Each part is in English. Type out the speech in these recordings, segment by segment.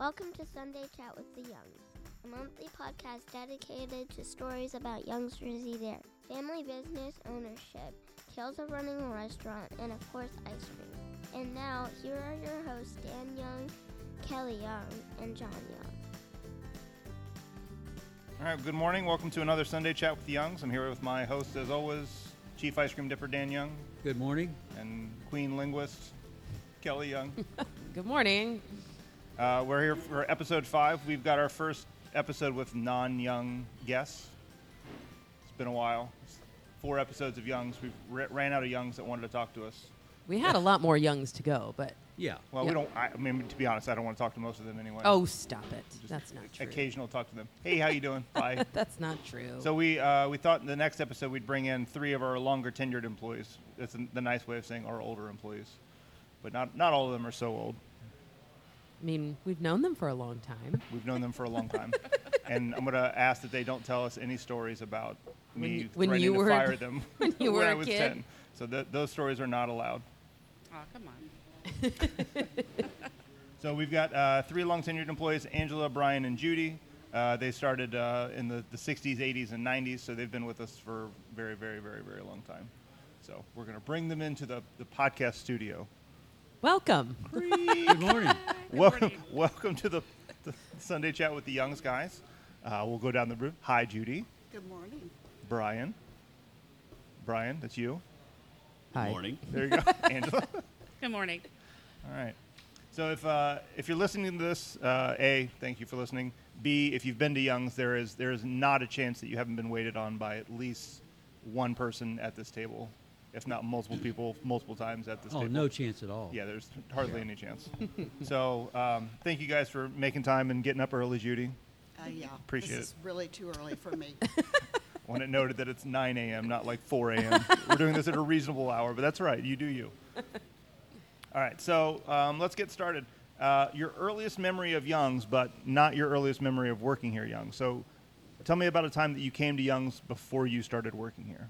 Welcome to Sunday Chat with the Youngs, a monthly podcast dedicated to stories about youngsters there, family business ownership, tales of running a restaurant, and of course, ice cream. And now, here are your hosts, Dan Young, Kelly Young, and John Young. All right, good morning. Welcome to another Sunday Chat with the Youngs. I'm here with my host, as always, Chief Ice Cream Dipper Dan Young Good morning. and Queen Linguist Kelly Young. Good morning. Uh, we're here for episode five. We've got our first episode with non-young guests. It's been a while. It's four episodes of Youngs. We ra- ran out of Youngs that wanted to talk to us. We had a lot more youngs to go, but Yeah. Well, Yeah. we don't. I, I mean, to be honest, I don't want to talk to most of them anyway. oh, stop it. Just That's not true. Occasional talk to them. Hey, how you doing? Bye. That's not true. So we uh, we thought in the next episode we'd bring in three of our longer tenured employees. That's the- the nice way of saying our older employees, but not not all of them are so old. I mean, we've known them for a long time. We've known them for a long time, and I'm gonna ask that they don't tell us any stories about When me when threatening you to were- fire them when you were I a was kid? 10. So th- those stories are not allowed. Oh, come on. So we've got uh, three long tenured employees: Angela, Brian, and Judy. Uh, they started uh, in the, the 60s, 80s, and 90s, so they've been with us for a very, very, very, very long time. So we're going to bring them into the, the podcast studio. Welcome. Good morning. welcome, morning. welcome to the, the Sunday chat with the Youngs guys. Uh, we'll go down the room. Hi, Judy. Good morning. Brian. Brian, that's you. Hi. Morning. There you go, Angela. Good morning. All right. So if uh, if you're listening to this, uh, a thank you for listening. B if you've been to Young's, there is there is not a chance that you haven't been waited on by at least one person at this table, if not multiple people, multiple times at this Oh, table. no chance at all. Yeah, there's hardly any chance. so um, thank you guys for making time and getting up early, Judy. Uh, yeah. Appreciate this is really too early for me. Want it noted that it's 9 a.m., not like 4 a.m. We're doing this at a reasonable hour, but that's right. You do you. All right, so um, let's get started. Uh, your earliest memory of Young's, but not your earliest memory of working here, Young. So tell me about a time that you came to Young's before you started working here.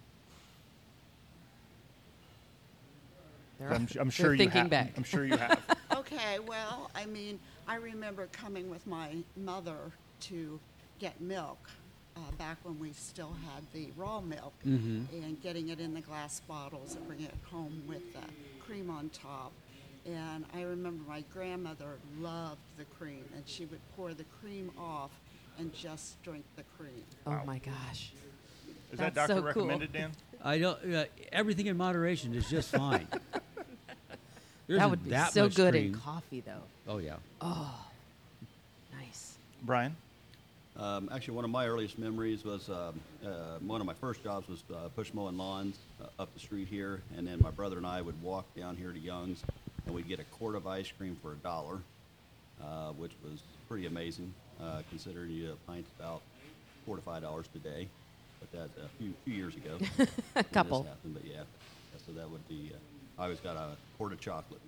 They're, I'm, I'm sure you thinking have. back. I'm sure you have. okay, well, I mean, I remember coming with my mother to get milk uh, back when we still had the raw milk Mhm. and getting it in the glass bottles and bringing it home with the cream on top. And I remember my grandmother loved the cream, and she would pour the cream off and just drink the cream. oh Wow. my gosh. Is that doctor so cool. recommended, Dan? I don't. Uh, everything in moderation is just fine. There that isn't would be that so good cream. in coffee, though. Oh yeah. Oh, nice. Brian? Um, actually, one of my earliest memories was um, uh, one of my first jobs was uh, push mowing lawns uh, up the street here, and then my brother and I would walk down here to Young's, and we'd get a quart of ice cream for a dollar, uh, which was pretty amazing, uh, considering you a pint's about four to five dollars today. But that's a few, few years ago. a couple. happened, but yeah, Yeah, so that would be. I always got a quart of chocolate.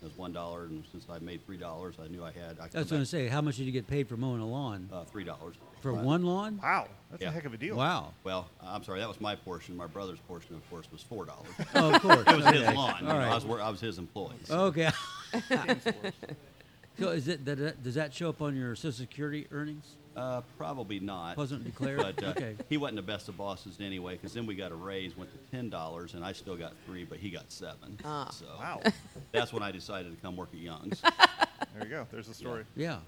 It was one dollar, and since I made three dollars, I knew I had. I, I was going to say, how much did you get paid for mowing a lawn? uh, three dollars for one lawn? Wow, that's a heck of a deal. Wow. Well, I'm sorry, that was my portion. My brother's portion, of course, was four dollars. Oh, of course. it was his okay. lawn. you All know, right. I was wor- I was his employee. so- Okay. so is it that- that, does that show up on your Social Security earnings? Uh, probably not. Wasn't declared. But uh, okay. he wasn't the best of bosses anyway, because then we got a raise, went to ten dollars, and I still got three, but he got seven. Ah. So Wow. that's when I decided to come work at Young's. There you go. There's the story. Yeah.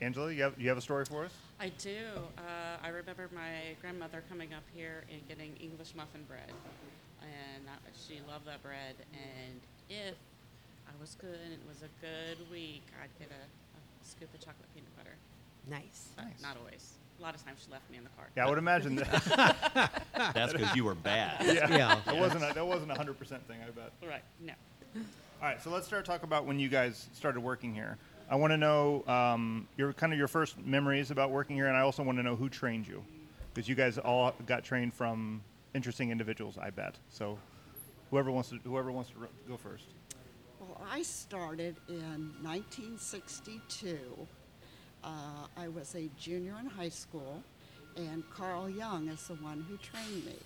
Angela, you have, you have a story for us? I do. Uh, I remember my grandmother coming up here and getting English muffin bread, and that, she loved that bread. And if I was good and it was a good week, I'd get a, a scoop of chocolate peanut butter. Nice. But Nice. not always. A lot of times she left me in the car. Yeah, I would imagine that. that's because you were bad. Yeah. That wasn't a, that wasn't a hundred percent thing, I bet. Right. No. All right, so let's start talk about when you guys started working here. I want to know um, your kind of your first memories about working here, and I also want to know who trained you, because you guys all got trained from interesting individuals, I bet. So, whoever wants to whoever wants to ro- go first. I started in 1962. Uh, I was a junior in high school, and Carl Young is the one who trained me.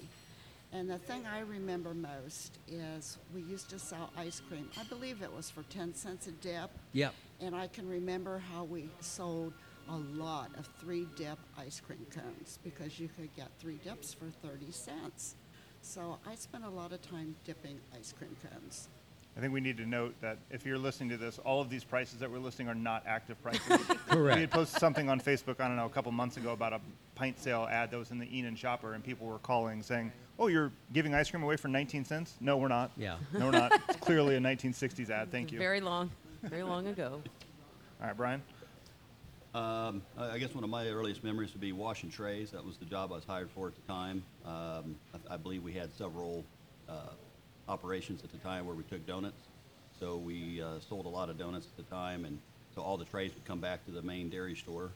And the thing I remember most is we used to sell ice cream. I believe it was for 10 cents a dip. Yep. And I can remember how we sold a lot of three dip ice cream cones because you could get three dips for 30 cents. So I spent a lot of time dipping ice cream cones. I think we need to note that if you're listening to this, all of these prices that we're listing are not active prices. Correct. We had posted something on Facebook, I don't know, a couple months ago about a pint sale ad that was in the Enon Shopper, and people were calling saying, "Oh, you're giving ice cream away for 19 cents?" No, we're not. Yeah. No, we're not. It's clearly a 1960s ad. Thank you. Very long, very long ago. All right, Brian. Um, I I guess one of my earliest memories would be washing trays. That was the job I was hired for at the time. Um, I, I believe we had several uh, operations at the time where we took donuts. So we uh, sold a lot of donuts at the time, and so all the trays would come back to the main dairy store.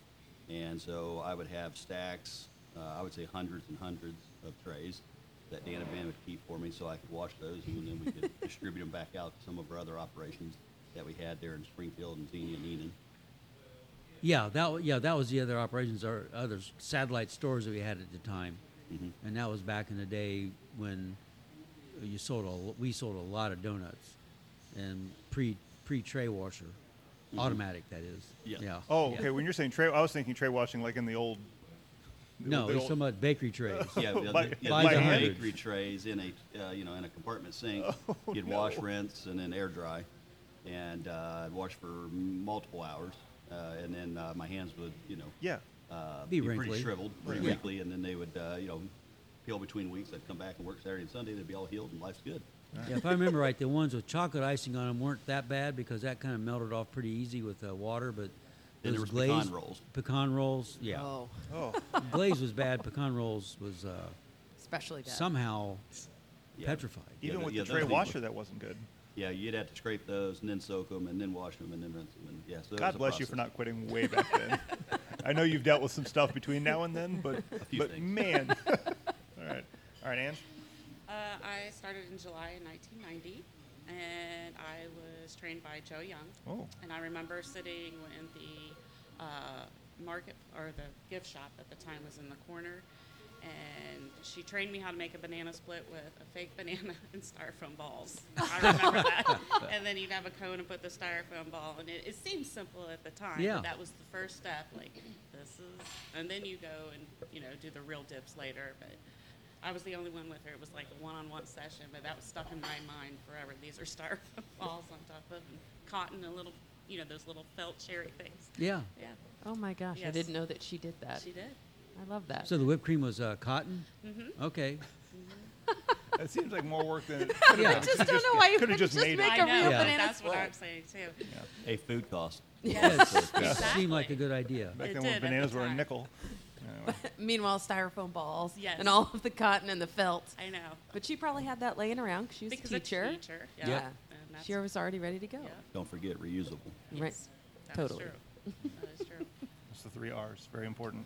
And so I would have stacks, uh, I would say hundreds and hundreds of trays that Dan and Ben would keep for me so I could wash those, and then we could distribute them back out to some of our other operations that we had there in Springfield and Xenia and Enon. Yeah, that wa- yeah that was the other operations or other satellite stores that we had at the time, Mhm. and that was back in the day when you sold a we sold a lot of donuts, and pre pre tray washer, automatic that is. Yeah. Yeah. Oh, yeah. okay. When you're saying tray, I was thinking tray washing like in the old. No, the he's old- talking about bakery trays. Yeah, By- yeah, by bakery trays in a uh, you know in a compartment sink. Oh, You'd wash, rinse, and then air dry, and uh, I'd wash for multiple hours, uh, and then uh, my hands would you know Yeah. uh, Be pretty shriveled, pretty Yeah. wrinkly, and then they would uh, you know peel between weeks. I'd come back and work Saturday and Sunday. They'd be all healed and life's good. Yeah, if I remember right, the ones with chocolate icing on them weren't that bad because that kind of melted off pretty easy with uh, water. But Then there those was glazed pecan rolls. pecan rolls, yeah, Oh, Oh. glaze was bad. Pecan rolls was uh, especially bad. somehow Yeah. petrified. Even th- with yeah, the those tray things washer, were- that wasn't good. Yeah, you'd have to scrape those and then soak them and then wash them and then rinse them. And yeah, so it was God a bless you for process. not quitting way back then. I know you've dealt with some stuff between now and then, but few but things. man. All right, all right, Ange. Uh, I started in July in 1990, and I was trained by Joe Young. Oh. And I remember sitting in the uh, market or the gift shop at the time was in the corner, and she trained me how to make a banana split with a fake banana and styrofoam balls. I remember that. And then you'd have a cone and put the styrofoam ball, and it, it seemed simple at the time. Yeah. But that was the first step. Like this is, and then you go and you know do the real dips later. But I was the only one with her. It was like a one-on-one session, but that was stuck in my mind forever. These are styrofoam balls on top of and cotton and little, you know, those little felt cherry things. Yeah. Yeah, Oh my gosh, I didn't know that she did that. she did. I love that. So the whipped cream was uh, cotton. Mm-hmm. Okay. That seems like more work than it Yeah. could just don't know why you could have couldn't just just made make it. a I know. real Yeah. banana That's what. I'm saying too. Yeah. A food cost. Yes. Exactly. Seemed like a good idea. Back It then when at the bananas were a nickel. Anyway. Meanwhile, styrofoam balls Yes. and all of the cotton and the felt. I know. But she probably had that laying around cause she was because a teacher. A teacher. Yeah. Yep. And that's, She was already ready to go. Yeah. Don't forget reusable. Right. Yes, that Totally. Is true. That is true. It's the three R's. Very important.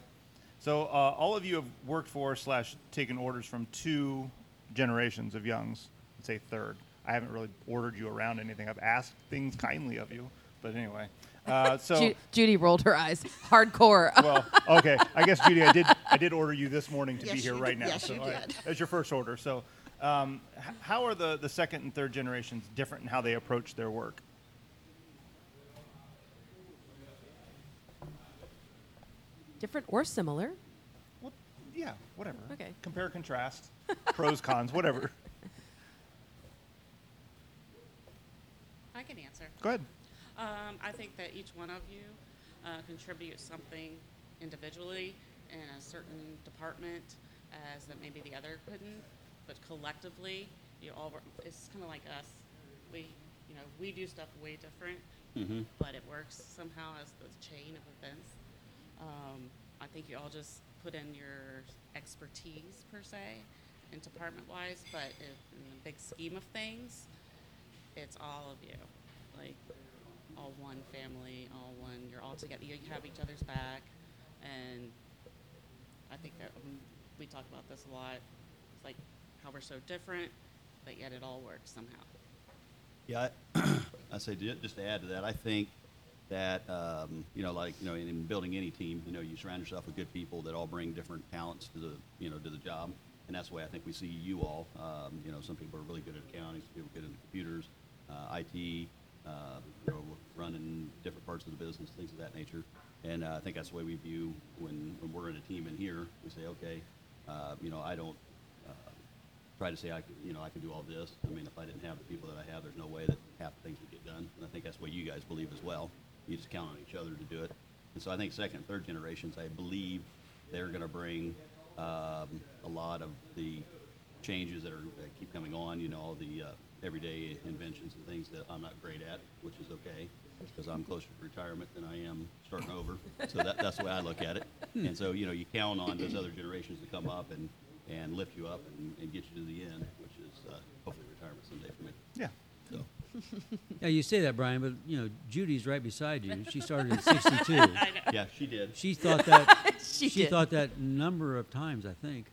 So uh, all of you have worked for slash taken orders from two generations of Youngs. I'd say third. I haven't really ordered you around anything. I've asked things kindly of you, but anyway. Uh, so Ju- Judy rolled her eyes. Hardcore. well, okay. I guess Judy, I did I did order you this morning to be here right did. now. Yes, so you all right. did. that's your first order. So, um, h- how are the the second and third generations different in how they approach their work? Different or similar. Well, yeah, whatever. Okay. Compare, contrast, pros, cons, whatever. I can answer. Go ahead. Um, I think that each one of you uh, contributes something individually in a certain department as that maybe the other couldn't, but collectively, you all work. It's kind of like us. We, you know, we do stuff way different, Mm-hmm. but it works somehow as the chain of events. Um, I think you all just put in your expertise per se, and department-wise, but if, in the big scheme of things, it's all of you, like all one family, all one. You're all together. You have each other's back, and I think that we talk about this a lot. It's like how we're so different, but yet it all works somehow. Yeah, I, I say just to add to that, I think that um, you know, like you know, in, in building any team, you know, you surround yourself with good people that all bring different talents to the you know to the job, and that's the way I think we see you all. Um, you know, some people are really good at accounting, some people are good at computers, uh, IT, uh, you know, running different parts of the business, things of that nature. And uh, I think that's the way we view when, when we're in a team in here. We say, okay, uh, you know, I don't uh, try to say I you know, I can do all this. I mean, if I didn't have the people that I have, there's no way that half the things would get done. And I think that's what you guys believe as well. You just count on each other to do it. And so I think second, third generations, I believe they're going to bring um, a lot of the changes that are that keep coming on. You know, all the uh, everyday inventions and things that I'm not great at, which is okay because I'm closer to retirement than I am starting over. So that, that's the way I look at it. And so you know, you count on those other generations to come up and and lift you up and, and get you to the end, which is uh, hopefully retirement someday for me. Yeah. So. Yeah, you say that, Brian, but you know Judy's right beside you. She started at 62. Yeah, she did. She thought that. She did. thought that number of times, I think.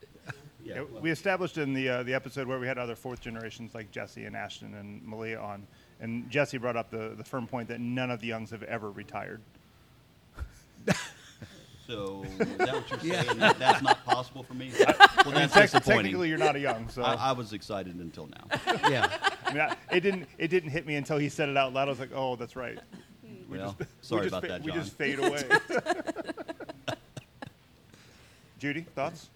Yeah, Yeah, well, we established in the uh, the episode where we had other fourth generations like Jesse and Ashton and Malia on, and Jesse brought up the, the firm point that none of the Youngs have ever retired. so is that what you're saying? That that's not possible for me? Well, I mean, that's tec- disappointing. technically, you're not a Young, so I, I was excited until now. Yeah. I mean, I, it didn't it didn't hit me until he said it out loud. I was like, oh, that's right. We Well, just, sorry we just about fa- that, We just fade away. Judy, thoughts?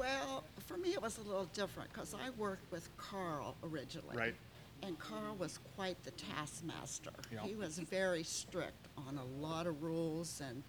Well, for me, it was a little different because I worked with Carl originally. Right. And Carl was quite the taskmaster. Yeah. He was very strict on a lot of rules and,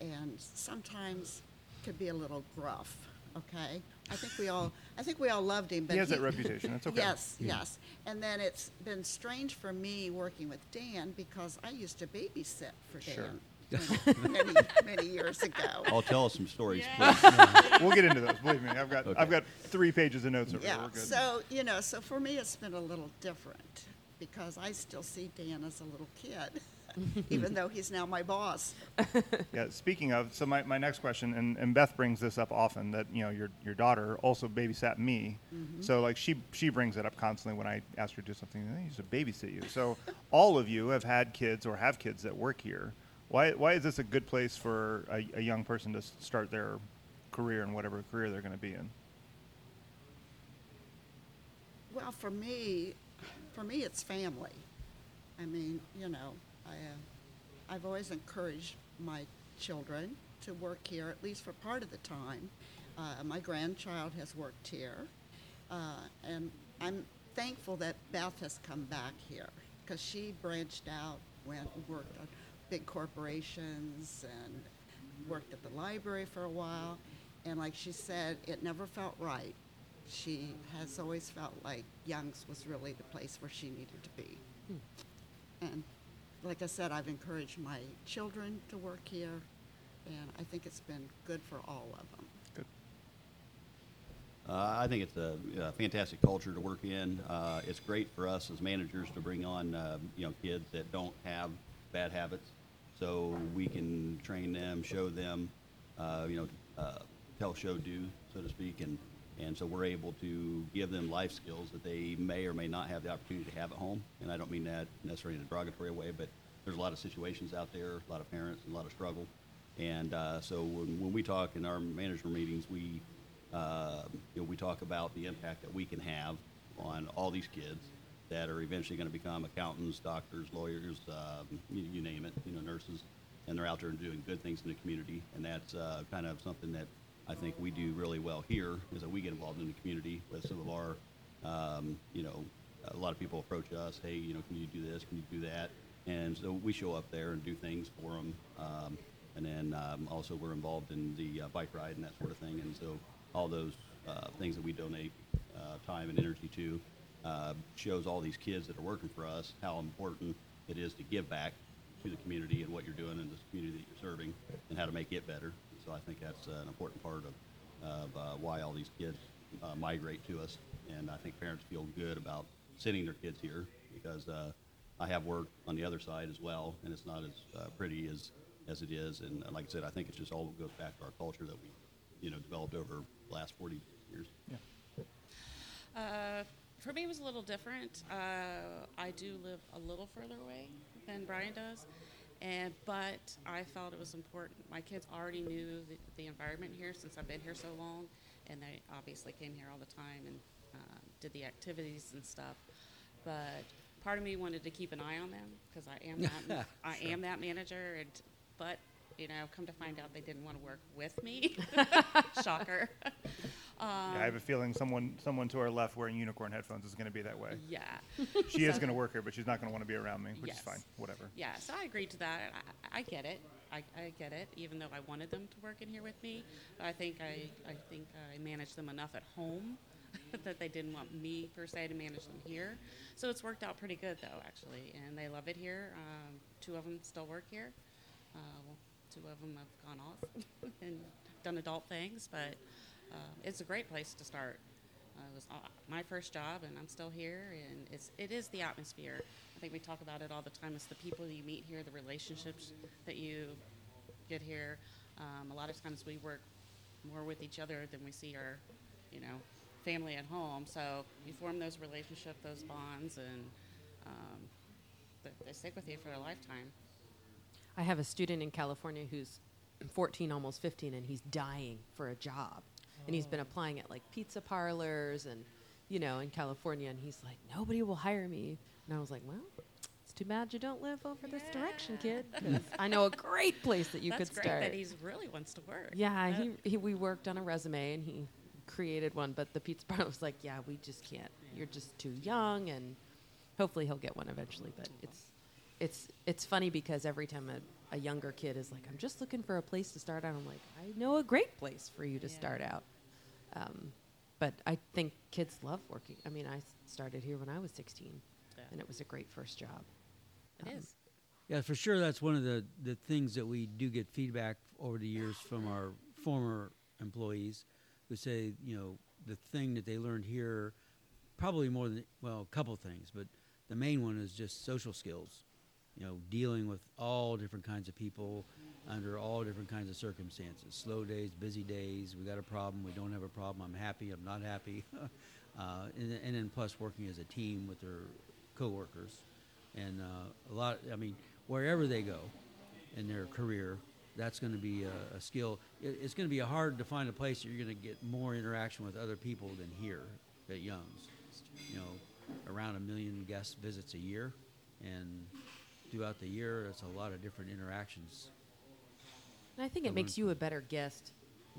and sometimes could be a little gruff. Okay, I think we all, I think we all loved him. But He has that reputation. That's okay. Yes, yes. And then it's been strange for me working with Dan because I used to babysit for Sure. Dan many, many years ago. Oh, tell us some stories, Yeah. please. We'll get into those. Believe me, I've got Okay. I've got three pages of notes over here. Yeah, We're good. so, you know, so for me, it's been a little different because I still see Dan as a little kid, even though he's now my boss. Yeah, speaking of, so my, my next question, and, and Beth brings this up often that you know your your daughter also babysat me, mm-hmm. so like she she brings it up constantly when I ask her to do something. I used to babysit you. So all of you have had kids or have kids that work here. Why why is this a good place for a, a young person to start their career in whatever career they're going to be in? Well, for me, for me, it's family. I mean, you know, I, uh, I've always encouraged my children to work here, at least for part of the time. Uh, my grandchild has worked here, uh, and I'm thankful that Beth has come back here because she branched out, went and worked on big corporations and worked at the library for a while. And like she said, it never felt right. She has always felt like Young's was really the place where she needed to be. And like I said, I've encouraged my children to work here, and I think it's been good for all of them. Good. Uh, I think it's a, a fantastic culture to work in. Uh, it's great for us as managers to bring on, uh, you know, kids that don't have bad habits, so we can train them, show them, uh, you know, uh, tell, show, do, so to speak, and and so we're able to give them life skills that they may or may not have the opportunity to have at home. And I don't mean that necessarily in a derogatory way, but there's a lot of situations out there, a lot of parents, a lot of struggle. And uh, so when, when we talk in our management meetings, we uh, you know, we talk about the impact that we can have on all these kids that are eventually going to become accountants, doctors, lawyers, um, you, you name it, you know, nurses, and they're out there doing good things in the community. And that's uh, kind of something that I think we do really well here is that we get involved in the community with some of our, um, you know, a lot of people approach us, hey, you know, can you do this? Can you do that? And so we show up there and do things for them. Um, and then um, also we're involved in the uh, bike ride and that sort of thing. And so all those uh, things that we donate uh, time and energy to uh, shows all these kids that are working for us how important it is to give back to the community and what you're doing in this community that you're serving and how to make it better. So I think that's uh, an important part of, of uh, why all these kids uh, migrate to us. And I think parents feel good about sending their kids here because uh, I have worked on the other side as well, and it's not as uh, pretty as, as it is. And uh, like I said, I think it just all goes back to our culture that we, you know, developed over the last 40 years. Uh, for me, it was a little different. Uh, I do live a little further away than Brian does, and but I felt it was important. My kids already knew the, the environment here since I've been here so long, and they obviously came here all the time and uh, did the activities and stuff. But part of me wanted to keep an eye on them because I am that I am that manager, and but you know, come to find out they didn't want to work with me. Shocker. Um, Yeah, I have a feeling someone someone to our left wearing unicorn headphones is going to be that way. yeah. She is going to work here, but she's not going to want to be around me, which Yes. is fine. Whatever. Yeah, so I agreed to that. I, I get it. I, I get it. Even though I wanted them to work in here with me, I think I, I think I managed them enough at home that they didn't want me per se to manage them here. So it's worked out pretty good though, actually, and they love it here. Um, two of them still work here. Uh, well, two of them have gone off and done adult things, but uh, it's a great place to start. Uh, it was uh, my first job, and I'm still here. And it's it is the atmosphere. I think we talk about it all the time. It's the people you meet here, the relationships that you get here. Um, a lot of times we work more with each other than we see our, you know, family at home. So you form those relationships, those bonds, and um, they, they stick with you for a lifetime. I have a student in California who's 14, almost 15, and he's dying for a job. And he's been applying at like pizza parlors and, you know, in California. And he's like, nobody will hire me. And I was like, well, it's too bad you don't live over this direction, kid. I know a great place that you could start That's could great start. that he really wants to work. Yeah, he, he we worked on a resume and he created one, but the pizza parlor was like, yeah, we just can't. You're just too young, and hopefully he'll get one eventually. But it's it's it's funny because every time a, a younger kid is like, I'm just looking for a place to start out, I'm like, I know a great place for you to Yeah. start out. Um, but I think kids love working. I mean, I started here when I was 16, Yeah. and it was a great first job. It Um, is. Yeah, for sure. That's one of the, the things that we do get feedback over the years from our former employees who say, you know, the thing that they learned here, probably more than, well, a couple things, but the main one is just social skills. You know, dealing with all different kinds of people under all different kinds of circumstances slow days, busy days, we got a problem, we don't have a problem, I'm happy, I'm not happy. uh, and, and then plus working as a team with their coworkers and uh, a lot. I mean, wherever they go in their career, that's going to be a, a skill. It, it's going to be hard to find a place that you're going to get more interaction with other people than here at Young's. You know, around a million guest visits a year, and throughout the year, that's a lot of different interactions. And I think it makes you a better guest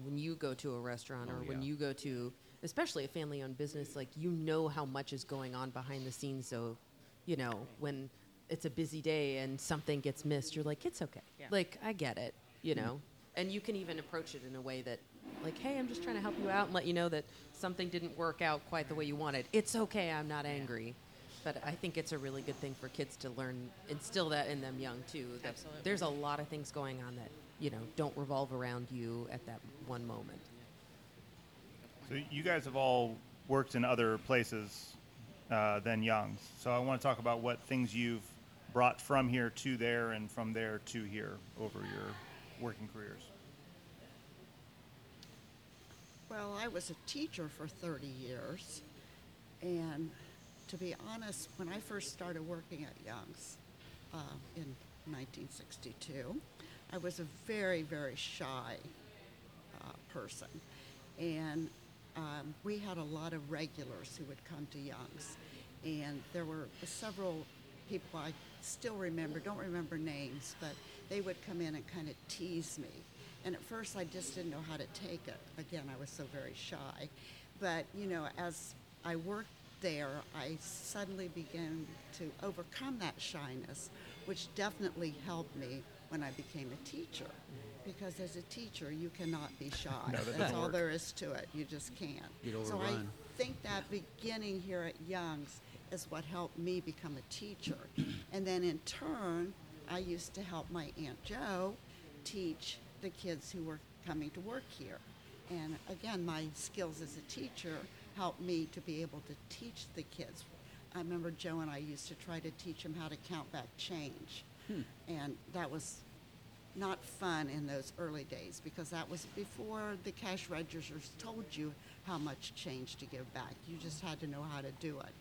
when you go to a restaurant or Oh, when yeah. you go to, especially a family owned business, like you know how much is going on behind the scenes. So, you know, when it's a busy day and something gets missed, you're like, it's okay. Yeah. Like, I get it, you know? And you can even approach it in a way that, like, hey, I'm just trying to help you out and let you know that something didn't work out quite the way you wanted. It's okay. I'm not angry. But I think it's a really good thing for kids to learn, instill that in them young too. That Absolutely. There's a lot of things going on that you know don't revolve around you at that one moment. So you guys have all worked in other places uh, than Young's. So I want to talk about what things you've brought from here to there and from there to here over your working careers. Well, I was a teacher for 30 years, and to be honest, when I first started working at Young's uh, in 1962, I was a very, very shy uh, person, and um, we had a lot of regulars who would come to Young's, and there were several people I still remember, don't remember names, but they would come in and kind of tease me. And at first, I just didn't know how to take it. Again, I was so very shy. But, you know, as I worked there, I suddenly began to overcome that shyness, which definitely helped me when I became a teacher. Because as a teacher, you cannot be shy. No, that That's all work. there is to it. You just can't. Get so I think that beginning here at Young's is what helped me become a teacher. and then in turn, I used to help my Aunt Joe teach the kids who were coming to work here. And again, my skills as a teacher helped me to be able to teach the kids. I remember Joe and I used to try to teach them how to count back change. And that was not fun in those early days because that was before the cash registers told you how much change to give back. You just had to know how to do it.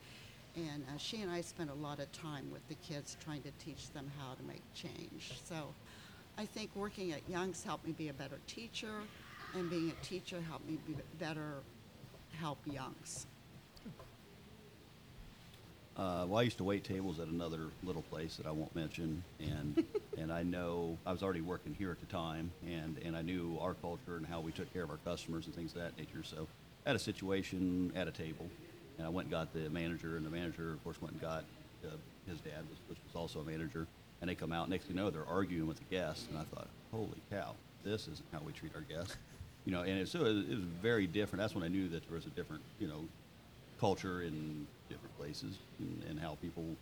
And uh, she and I spent a lot of time with the kids trying to teach them how to make change. So I think working at Young's helped me be a better teacher, and being a teacher helped me be better help Young's. Uh, well, I used to wait tables at another little place that I won't mention, and and I know I was already working here at the time, and and I knew our culture and how we took care of our customers and things of that nature. So, I had a situation at a table, and I went and got the manager, and the manager, of course, went and got uh, his dad, which was also a manager, and they come out. Next thing you know, they're arguing with the guests, and I thought, holy cow, this isn't how we treat our guests. You know, and it, so it, it was very different. That's when I knew that there was a different, you know, culture in different places and, and how people,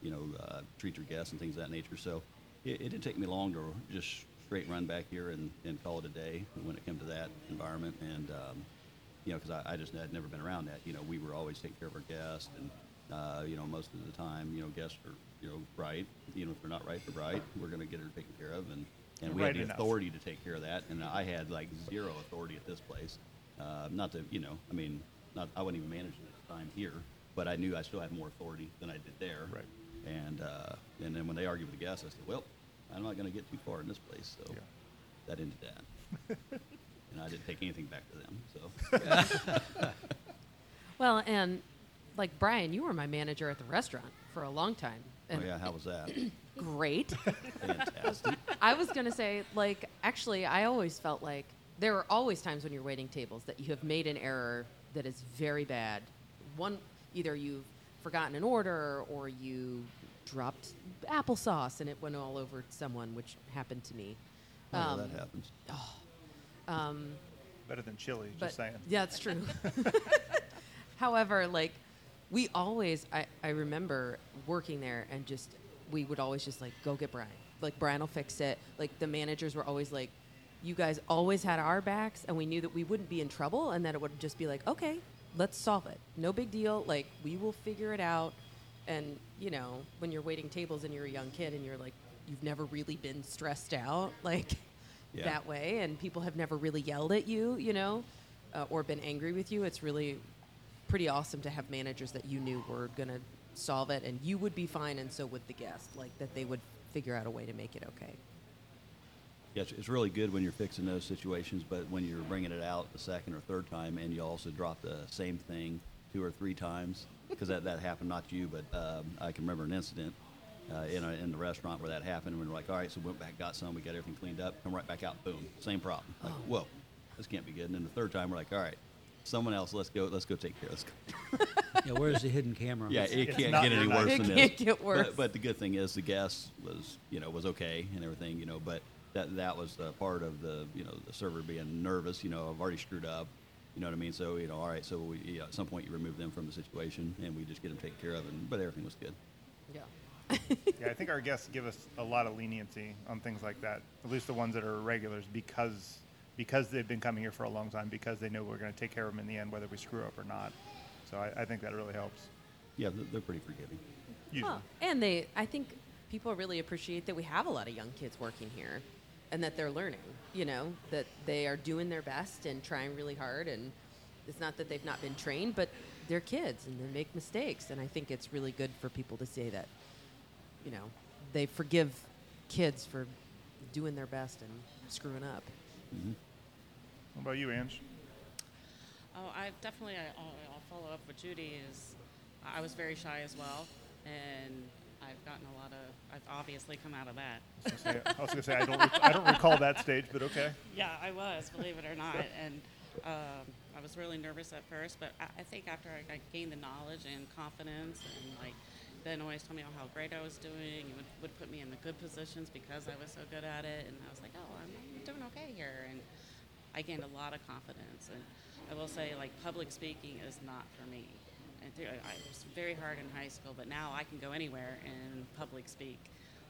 you know, uh, treat their guests and things of that nature. So it, it didn't take me long to just straight run back here and, and call it a day when it came to that environment. And, um, you know, because I, I just had never been around that. You know, we were always taking care of our guests, and uh, you know, most of the time, you know, guests are you know right. Even if they're not right, they're right. We're going to get her taken care of, and and we Right had the enough. authority to take care of that. And I had like zero authority at this place. Uh, not to you know, I mean, not I wasn't even managing at the time here, but I knew I still had more authority than I did there. Right. And uh, and then when they argued with the guests, I said, well, I'm not going to get too far in this place, so Yeah. that ended that. and I didn't take anything back to them. So. Well, and like Brian, you were my manager at the restaurant for a long time. Oh yeah, how was that? Great. Fantastic. I was going to say, like, actually, I always felt like there are always times when you're waiting tables that you have made an error that is very bad. One, either you've forgotten an order or you dropped applesauce and it went all over someone, which happened to me. Oh, Um, that happens. Um, Better than chili, but just saying. yeah, it's true. However, like we always, I, I remember working there and just we would always just like go get Brian. Like Brian will fix it. Like the managers were always like, you guys always had our backs, and we knew that we wouldn't be in trouble, and that it would just be like, okay, let's solve it. No big deal. Like we will figure it out. And you know, when you're waiting tables and you're a young kid and you're like, you've never really been stressed out, like Yeah. that way, and people have never really yelled at you, you know, uh, or been angry with you. It's really pretty awesome to have managers that you knew were gonna solve it, and you would be fine, and so would the guest. Like that, they would figure out a way to make it okay. Yeah, it's, it's really good when you're fixing those situations, but when you're bringing it out the second or third time and you also drop the same thing two or three times, because that, that happened not to you, but um, I can remember an incident uh, in, a, in the restaurant where that happened. And we were like, all right, so we went back, got some, we got everything cleaned up, come right back out, boom, same problem. Like, whoa, this can't be good. And then the third time, we're like, all right, someone else, let's go, let's go take care of this. Yeah, where's the hidden camera? Yeah, it It's can't not get any worse It than this. can't get worse. But, but the good thing is the guest was, you know, was okay and everything, you know. But that that was uh, part of the, you know, the server being nervous. You know, I've already screwed up. You know what I mean? So you know, all right. So we, you know, at some point you remove them from the situation and we just get them taken care of. And but everything was good. Yeah. Yeah, I think our guests give us a lot of leniency on things like that. At least the ones that are regulars, because because they've been coming here for a long time, because they know we're going to take care of them in the end, whether we screw up or not. So I, I think that really helps. Yeah, they're, they're pretty forgiving. Usually. Well, and they, I think people really appreciate that we have a lot of young kids working here and that they're learning, you know, that they are doing their best and trying really hard. And it's not that they've not been trained, but they're kids and they make mistakes. And I think it's really good for people to say that, you know, they forgive kids for doing their best and screwing up. Mm-hmm. What about you, Ange? Oh, I definitely. I, I'll, I'll follow up with Judy. Is I was very shy as well, and I've gotten a lot of. I've obviously come out of that. I was gonna say- I was going to say I don't rec- I don't recall that stage, but okay. Yeah, I was, believe it or not. And um, I was really nervous at first, but I, I think after I, I gained the knowledge and confidence, and like, Ben always told me how great I was doing. He would, would put me in the good positions because I was so good at it. And I was like, oh, I'm, I'm doing okay here. And I gained a lot of confidence. And I will say, like, public speaking is not for me. I it was very hard in high school, but now I can go anywhere and public speak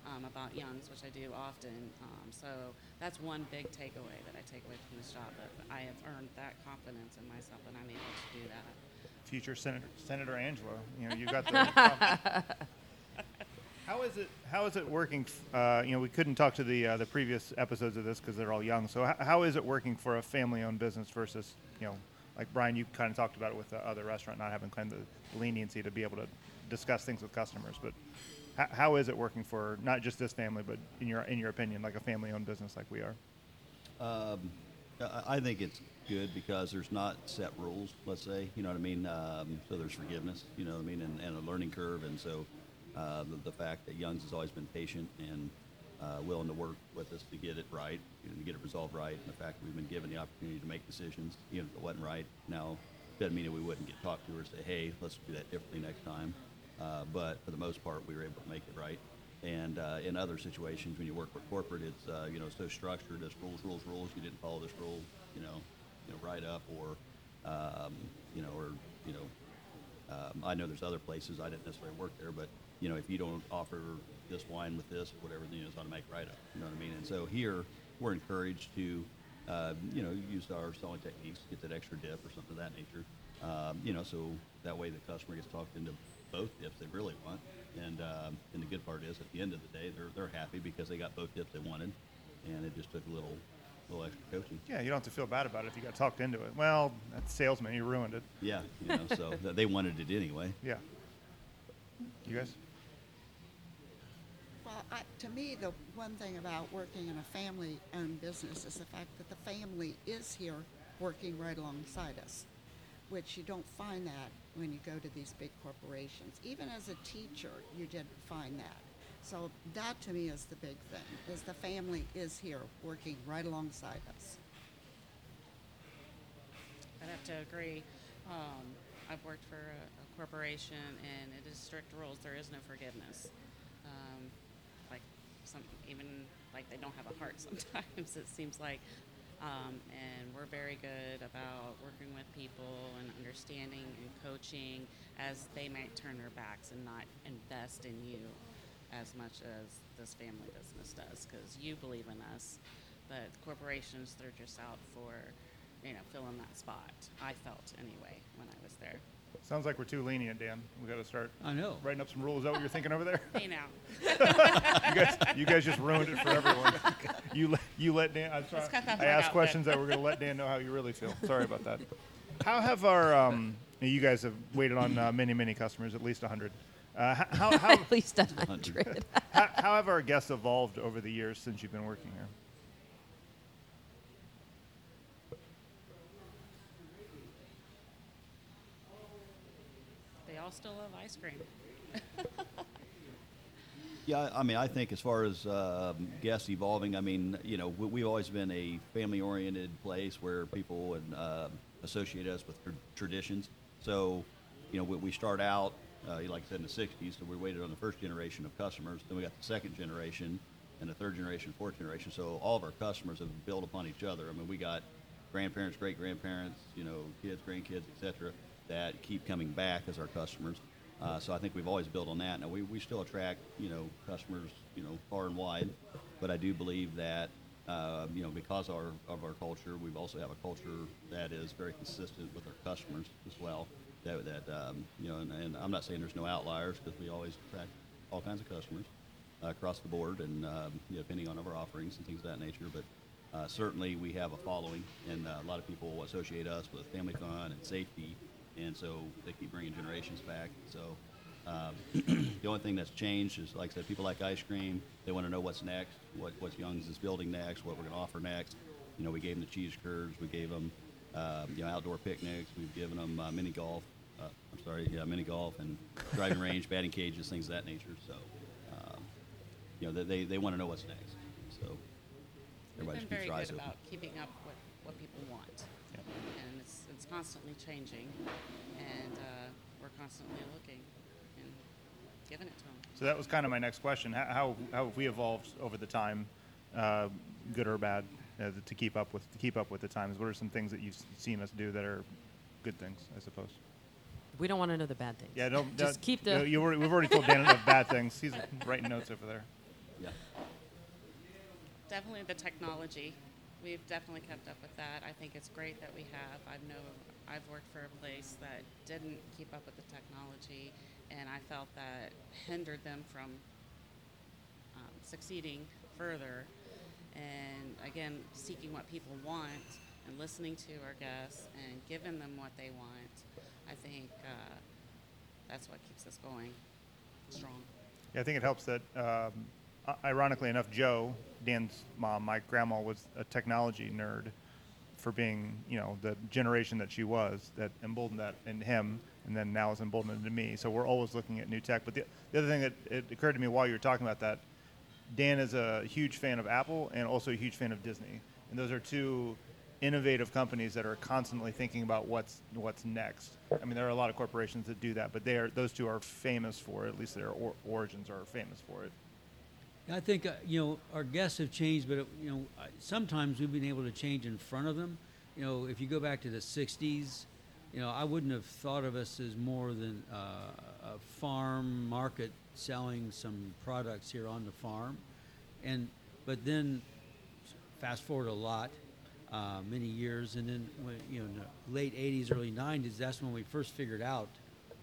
um, about youngs, which I do often. Um, so that's one big takeaway that I take away from this job that I have earned that confidence in myself and I'm able to do that. Future Senator, Senator Angela, you know, you got the. how is it? How is it working? Uh, you know, we couldn't talk to the uh, the previous episodes of this because they're all young. So how is it working for a family-owned business versus you know, like Brian, you kind of talked about it with the other restaurant not having kind of the leniency to be able to discuss things with customers. But h- how is it working for not just this family, but in your in your opinion, like a family-owned business like we are? Um, I I think it's good because there's not set rules. Let's say, you know what I mean. Um, so there's forgiveness, you know what I mean, and, and a learning curve. And so uh, the, the fact that Young's has always been patient and uh, willing to work with us to get it right, you know, to get it resolved right, and the fact that we've been given the opportunity to make decisions, even if it wasn't right. Now, doesn't mean that we wouldn't get talked to or say, hey, let's do that differently next time. Uh, but for the most part, we were able to make it right. And uh, in other situations, when you work for corporate, it's uh, you know so structured as rules, rules, rules. You didn't follow this rule, you know, you know, write up or um, you know, or you know, um, I know there's other places I didn't necessarily work there, but you know, if you don't offer this wine with this or whatever, then you know, it's automatic write up. You know what I mean? And so here, we're encouraged to, uh, you know, use our selling techniques, to get that extra dip or something of that nature. Um, you know, so that way the customer gets talked into both dips they really want. And um, and the good part is, at the end of the day, they're they're happy because they got both dips they wanted, and it just took a little little extra coaching. Yeah, you don't have to feel bad about it if you got talked into it. Well, that salesman, you ruined it. Yeah, you know, so they wanted it anyway. Yeah. You guys? I, to me, the one thing about working in a family-owned business is the fact that the family is here working right alongside us, which you don't find that when you go to these big corporations. Even as a teacher, you didn't find that. So that to me is the big thing, is the family is here working right alongside us. I'd have to agree. Um, I've worked for a, a corporation, and it is strict rules. There is no forgiveness. Some, even like they don't have a heart sometimes. It seems like, um, and we're very good about working with people and understanding and coaching as they might turn their backs and not invest in you as much as this family business does because you believe in us. But corporations, they're just out for, you know, filling that spot. I felt anyway when I was there. Sounds like we're too lenient, Dan. We got to start I know. writing up some rules. Is that what you're thinking over there? Hey now, you guys, you guys just ruined it for everyone. You let you let Dan. I'm sorry. Cut that I part asked out questions that we're going to let Dan know how you really feel. Sorry about that. How have our um, you guys have waited on uh, many many customers, at least 100. Uh, h- how, how, At least a hundred. how, how have our guests evolved over the years since you've been working here? All still love ice cream. Yeah, I mean, I think as far as um, guests evolving, I mean, you know, we, we've always been a family-oriented place where people would uh, associate us with tr- traditions. So, you know, we, we start out, uh, like I said, in the '60s. So we waited on the first generation of customers. Then we got the second generation, and the third generation, fourth generation. So all of our customers have built upon each other. I mean, we got grandparents, great grandparents, you know, kids, grandkids, etc., that keep coming back as our customers. Uh, so I think we've always built on that. Now we, we still attract you know customers you know far and wide, but I do believe that uh, you know because our, of our culture, we also have a culture that is very consistent with our customers as well. That that um, you know, and, and I'm not saying there's no outliers because we always attract all kinds of customers uh, across the board, and um, you know, depending on our offerings and things of that nature. But uh, certainly we have a following, and uh, a lot of people associate us with family fun and safety, and so they keep bringing generations back. So um, the only thing that's changed is, like I said, people like ice cream. They want to know what's next, what what Young's is building next, what we're going to offer next. You know, we gave them the cheese curds, we gave them um, you know outdoor picnics, we've given them uh, mini golf. Uh, I'm sorry, yeah, mini golf and driving range, batting cages, things of that nature. So, um, you know, they they, they want to know what's next. So everybody We've just been keeps very their eyes good open. about keeping up with what people want. And it's it's constantly changing, and uh, we're constantly looking and giving it to them. So that was kind of my next question. How how, how have we evolved over the time, uh, good or bad, uh, to keep up with to keep up with the times? What are some things that you've seen us do that are good things? I suppose. We don't want to know the bad things. Yeah, don't just don't- keep you know, the. you already- we've already told Dan enough bad things. He's writing notes over there. Yeah. Definitely the technology. We've definitely kept up with that. I think it's great that we have. I know I've worked for a place that didn't keep up with the technology, and I felt that hindered them from um, succeeding further. And again, seeking what people want and listening to our guests and giving them what they want. I think uh, that's what keeps us going strong. Yeah, I think it helps that, um, ironically enough, Joe, Dan's mom, my grandma was a technology nerd for being, you know, the generation that she was that emboldened that in him, and then now is emboldened to me. So we're always looking at new tech. But the, the other thing that it occurred to me while you were talking about that, Dan is a huge fan of Apple and also a huge fan of Disney, and those are two innovative companies that are constantly thinking about what's what's next. I mean, there are a lot of corporations that do that, but they are those two are famous for it. At least their or, origins are famous for it. I think uh, you know our guests have changed, but uh, you know sometimes we've been able to change in front of them. You know, if you go back to the '60s, you know I wouldn't have thought of us as more than uh, a farm market selling some products here on the farm, and but then fast forward a lot, uh, many years, and then when, you know in the late '80s, early '90s, that's when we first figured out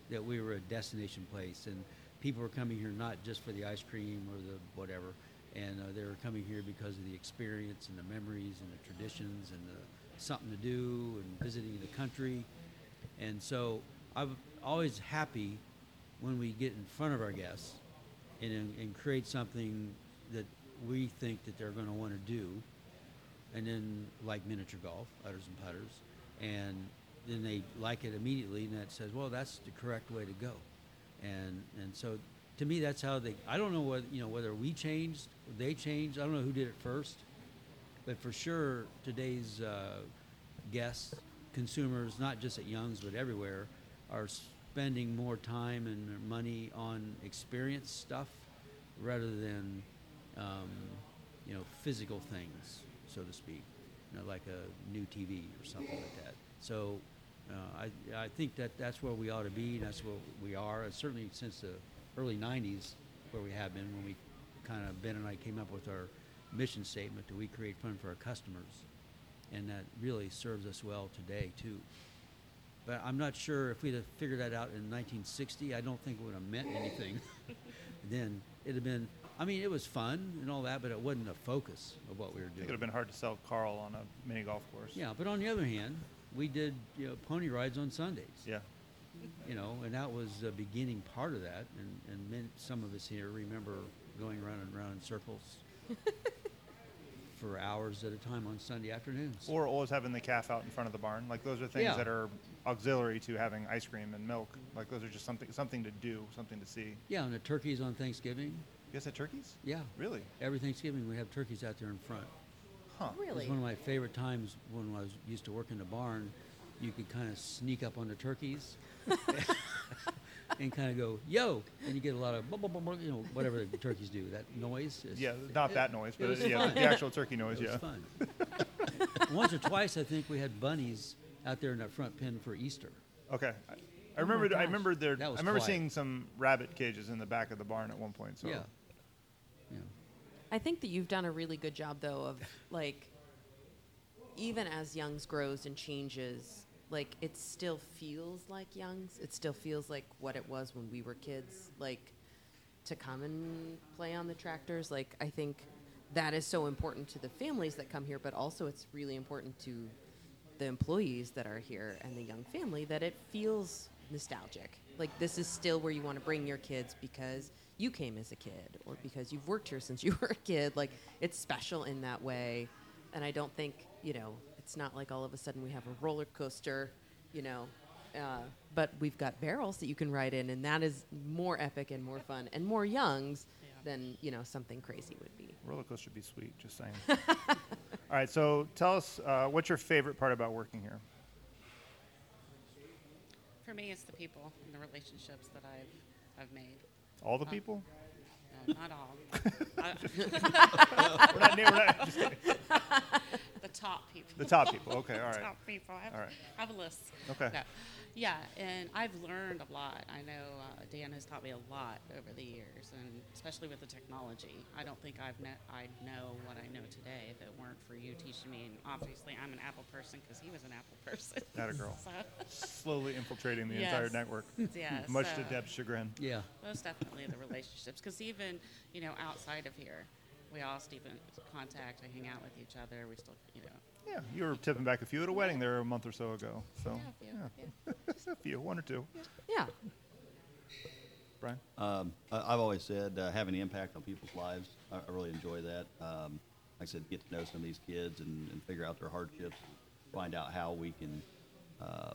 that we were a destination place and people were coming here not just for the ice cream or the whatever and uh, they were coming here because of the experience and the memories and the traditions and the something to do and visiting the country. And so i'm always happy when we get in front of our guests and, and create something that we think that they're going to want to do. And then like miniature golf, Udders and putters, and then they like it immediately, and that says, well, that's the correct way to go, and and so to me, that's how they. I don't know whether you know whether we changed, they changed. I don't know who did it first, but for sure, today's uh, guests, consumers, not just at Young's but everywhere, are spending more time and money on experience stuff rather than um, you know physical things, so to speak, you know, like a new TV or something like that. So Uh, I I think that that's where we ought to be, and that's where we are. And certainly since the early '90s, where we have been when we kind of Ben and I came up with our mission statement that we create fun for our customers, and that really serves us well today too. But I'm not sure if we'd have figured that out in 1960. I don't think it would have meant anything. then it'd have been. I mean, it was fun and all that, but it wasn't a focus of what we were doing. it would have been hard to sell Carl on a mini golf course. Yeah, but on the other hand, we did you know pony rides on Sundays. Yeah. You know, and that was the beginning part of that, and and men, some of us here remember going around and around in circles for hours at a time on Sunday afternoons. Or always having the calf out in front of the barn. Like those are things Yeah. that are auxiliary to having ice cream and milk. Like those are just something something to do, something to see. yeah, and the turkeys on Thanksgiving. You guys had turkeys? Yeah, Really? every Thanksgiving we have turkeys out there in front. Huh. It was one of my favorite times when I was used to work in the barn. You could kind of sneak up on the turkeys and kind of go, "Yo!" and you get a lot of, blah, blah, blah, blah, you know, whatever the turkeys do. That noise. Is, Yeah, not that noise, it but was yeah, fun. the actual turkey noise. It was Yeah. fun. Once or twice, I think we had bunnies out there in that front pen for Easter. Okay. I, I Oh my remember. I gosh, remember there. that I was remember quiet. seeing some rabbit cages in the back of the barn at one point. So Yeah. Yeah. I think that you've done a really good job, though, of like, even as Young's grows and changes, like it still feels like Young's. It still feels like what it was when we were kids. Like to come and play on the tractors. Like I think that is so important to the families that come here, but also it's really important to the employees that are here and the young family that it feels nostalgic. Like this is still where you want to bring your kids because you came as a kid or because you've worked here since you were a kid. Like it's special in that way. And I don't think, you know, it's not like all of a sudden we have a roller coaster, you know. Uh, but we've got barrels that you can ride in, and that is more epic and more fun and more youngs than you know something crazy would be. roller coaster would be sweet. Just saying. All right. So tell us uh, what's your favorite part about working here? For me, it's the people and the relationships that I've I've made. All the Uh, people? No, not all. I- we're not, we're not just kidding. the top people. The top people. Okay. All right. top people. I have, All right. I have a list. Okay. No. Yeah, and I've learned a lot. I know uh, Dan has taught me a lot over the years, and especially with the technology. I don't think I've ne- I'd know what I know today if it weren't for you teaching me. And obviously, I'm an Apple person because he was an Apple person. That a girl. So, Slowly infiltrating the entire network. yeah, Much to so- Deb's chagrin. Yeah. most definitely the relationships because even you know outside of here we all keep in contact we hang out with each other we still you know Yeah, you were tipping back a few at a wedding there a month or so ago. So yeah, a few, yeah. yeah. Just a few, one or two. Yeah. Brian. Um, I- I've always said uh, having an impact on people's lives. I, I really enjoy that. Um, like I said, get to know some of these kids and, and figure out their hardships. find out how we can, uh,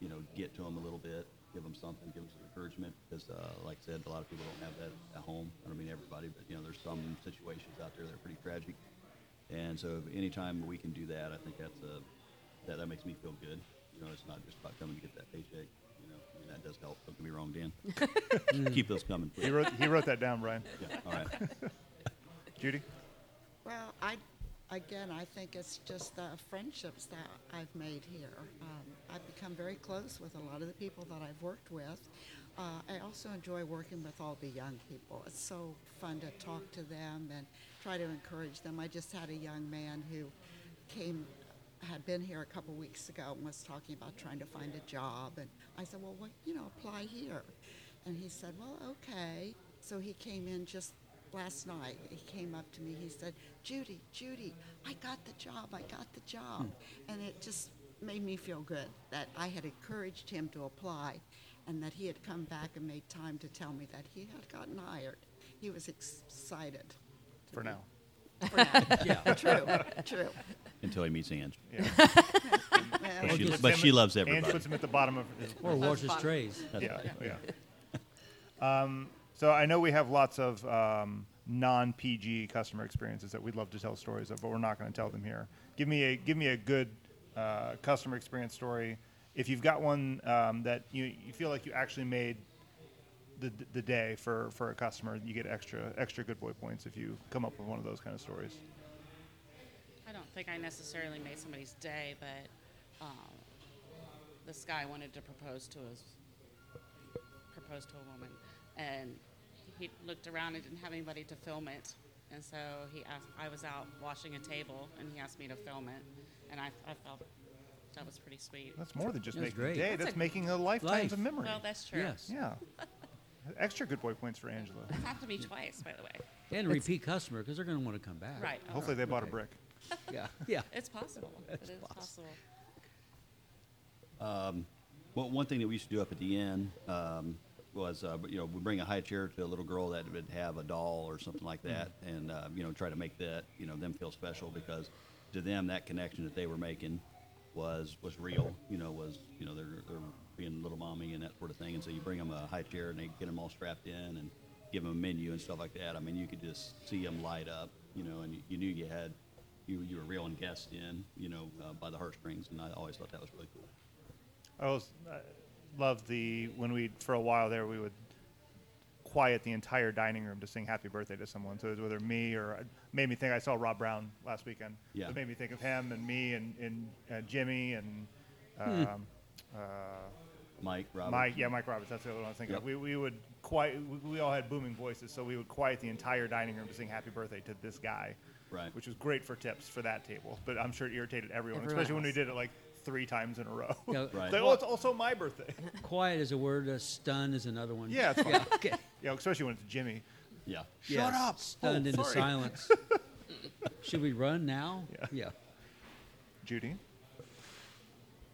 you know, get to them a little bit, give them something, give them some encouragement. Because, uh, like I said, a lot of people don't have that at home. I don't mean everybody, but you know, there's some situations out there that are pretty tragic. And so, anytime we can do that, I think that's a that, that makes me feel good. You know, it's not just about coming to get that paycheck. You know, I mean, that does help. Don't get me wrong, Dan. Keep those coming, please. He wrote, he wrote that down, Brian. Yeah, all right. Judy? Well, I, again, I think it's just the friendships that I've made here. Um, I've become very close with a lot of the people that I've worked with. Uh, I also enjoy working with all the young people. It's so fun to talk to them and try to encourage them. I just had a young man who came, had been here a couple weeks ago and was talking about trying to find a job. And I said, well, what, you know, apply here. And he said, well, okay. So he came in just last night. He came up to me. He said, Judy, Judy, I got the job. I got the job. And it just made me feel good that I had encouraged him to apply and that he had come back and made time to tell me that he had gotten hired. He was excited. For now. For now. Yeah. True, true. Until he meets Ange. Yeah. But she, puts but him she at- loves Ange everybody. puts him at the bottom of his Or washes trays. That's yeah, right. yeah. Um, so I know we have lots of um, non-PG customer experiences that we'd love to tell stories of, but we're not going to tell them here. Give me a give me a good uh, customer experience story. If you've got one um, that you, you feel like you actually made the, the day for, for a customer, you get extra extra good boy points if you come up with one of those kind of stories. I don't think I necessarily made somebody's day, but um, this guy wanted to propose to us, propose to a woman, and he looked around and didn't have anybody to film it, and so he asked. I was out washing a table, and he asked me to film it, and I, I felt that was pretty sweet. That's more than just That's making great. a day. That's That's, a- making a lifetimes Life. of memory. Well, that's true. Yes. yeah. Extra good boy points for Angela. It's happened to me twice, by the way. And repeat customer because they're going to want to come back. Right. Hopefully they bought a brick. Yeah. Yeah. It's possible. It's it is possible. possible. Well, one thing that we used to do up at the inn um, was, uh, you know, we bring a high chair to a little girl that would have a doll or something like that, and uh, you know, try to make that, you know, them feel special because to them that connection that they were making was was real. You know, was you know they're they're being little mommy and that sort of thing, and so you bring them a high chair and they get them all strapped in and give them a menu and stuff like that. I mean, you could just see them light up, you know, and you, you knew you had you you were reeling guests in, you know, uh, by the heartstrings, and I always thought that was really cool. I always loved the when we for a while there we would quiet the entire dining room to sing happy birthday to someone. So it was whether me or made me think I saw Rob Brown last weekend. Yeah. It made me think of him and me and, and uh, Jimmy and um, uh, Mike, Robert. Mike. Yeah, Mike Roberts. That's the other one I was thinking Yep. of. We, we would quiet. We, we all had booming voices, so we would quiet the entire dining room to sing happy birthday to this guy. Right. Which was great for tips for that table, but I'm sure it irritated everyone, Everyone especially when we did it like three times in a row. Yeah, Right. Like, oh, it's also my birthday. Quiet is a word. Uh, stun is another one. Yeah, it's fine. Yeah. Okay. Yeah, especially when it's Jimmy. Yeah. Shut Yes, up. Stunned Oh, into sorry. silence. Should we run now? Yeah. Yeah. Judy.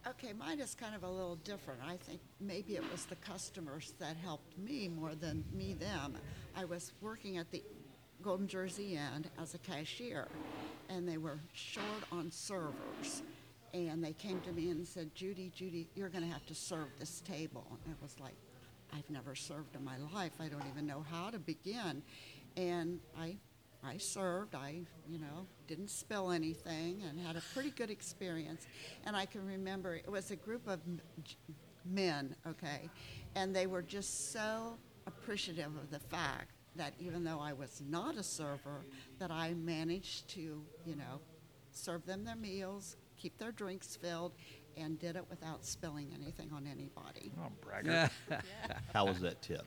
Okay, mine is kind of a little different. I think maybe it was the customers that helped me more than me them. I was working at the Golden Jersey Inn as a cashier, and they were short on servers. And they came to me and said, Judy, Judy, you're going to have to serve this table. And it was like, I've never served in my life. I don't even know how to begin. And I I served. I, you know, didn't spill anything and had a pretty good experience. And I can remember it was a group of men, okay, and they were just so appreciative of the fact that even though I was not a server, that I managed to, you know, serve them their meals, keep their drinks filled, and did it without spilling anything on anybody. Oh, bragger. How was that tip?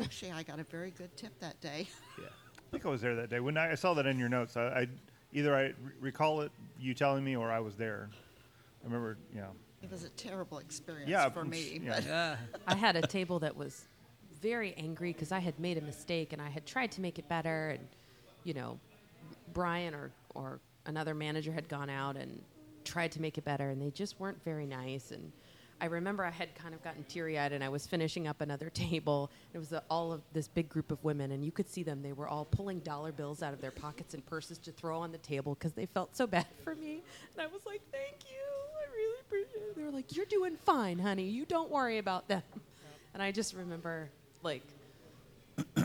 Actually, I got a very good tip that day. Yeah. I think I was there that day. When I, I saw that in your notes, I, I either I re- recall it you telling me or I was there. I remember, you know. It was a terrible experience Yeah, for I'm me. sh- yeah. but- I had a table that was very angry because I had made a mistake and I had tried to make it better, and you know, Brian or or another manager had gone out and tried to make it better, and they just weren't very nice. And I remember I had kind of gotten teary eyed and I was finishing up another table. It was a, all of this big group of women, and you could see them. They were all pulling dollar bills out of their pockets and purses to throw on the table because they felt so bad for me. And I was like, thank you. I really appreciate it. They were like, you're doing fine, honey. You don't worry about them. And I just remember, like,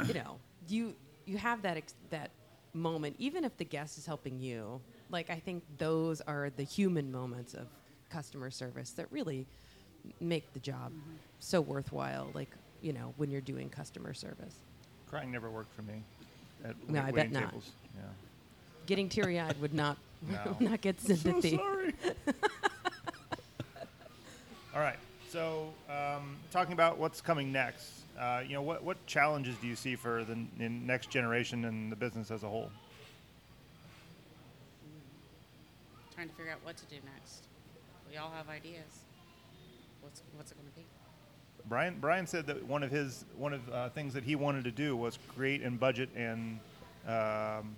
you know, you you have that ex- that moment, even if the guest is helping you. Like I think those are the human moments of customer service that really make the job so worthwhile. Like you know, when you're doing customer service, Crying never worked for me. At No, I bet waiting not. Tables. Yeah. getting teary eyed would not No. not get sympathy. sorry. All right. So, um, talking about what's coming next, uh, you know, what, what challenges do you see for the n- in next generation and the business as a whole? Trying to figure out what to do next. We all have ideas. What's what's it going to be? Brian Brian said that one of his one of uh, things that he wanted to do was create and budget and um,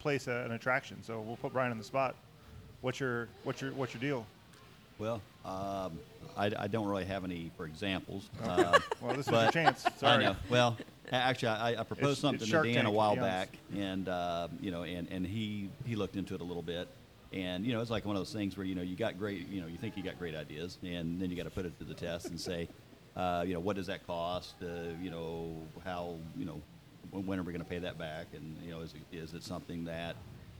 place a, an attraction. So we'll put Brian on the spot. What's your what's your what's your deal? Well, um, I, I don't really have any for examples. Uh, Well, this is but- your chance. Sorry. I know. Well, actually, I, I proposed It's- something it's to Dan Tank, a while back, and uh, you know, and, and he he looked into it a little bit, and you know, it's like one of those things where you know you got great, you know, you think you got great ideas, and then you got to put it to the test and say, uh, you know, what does that cost? Uh, you know, how you know, when, are we going to pay that back? And you know, is it, is it something that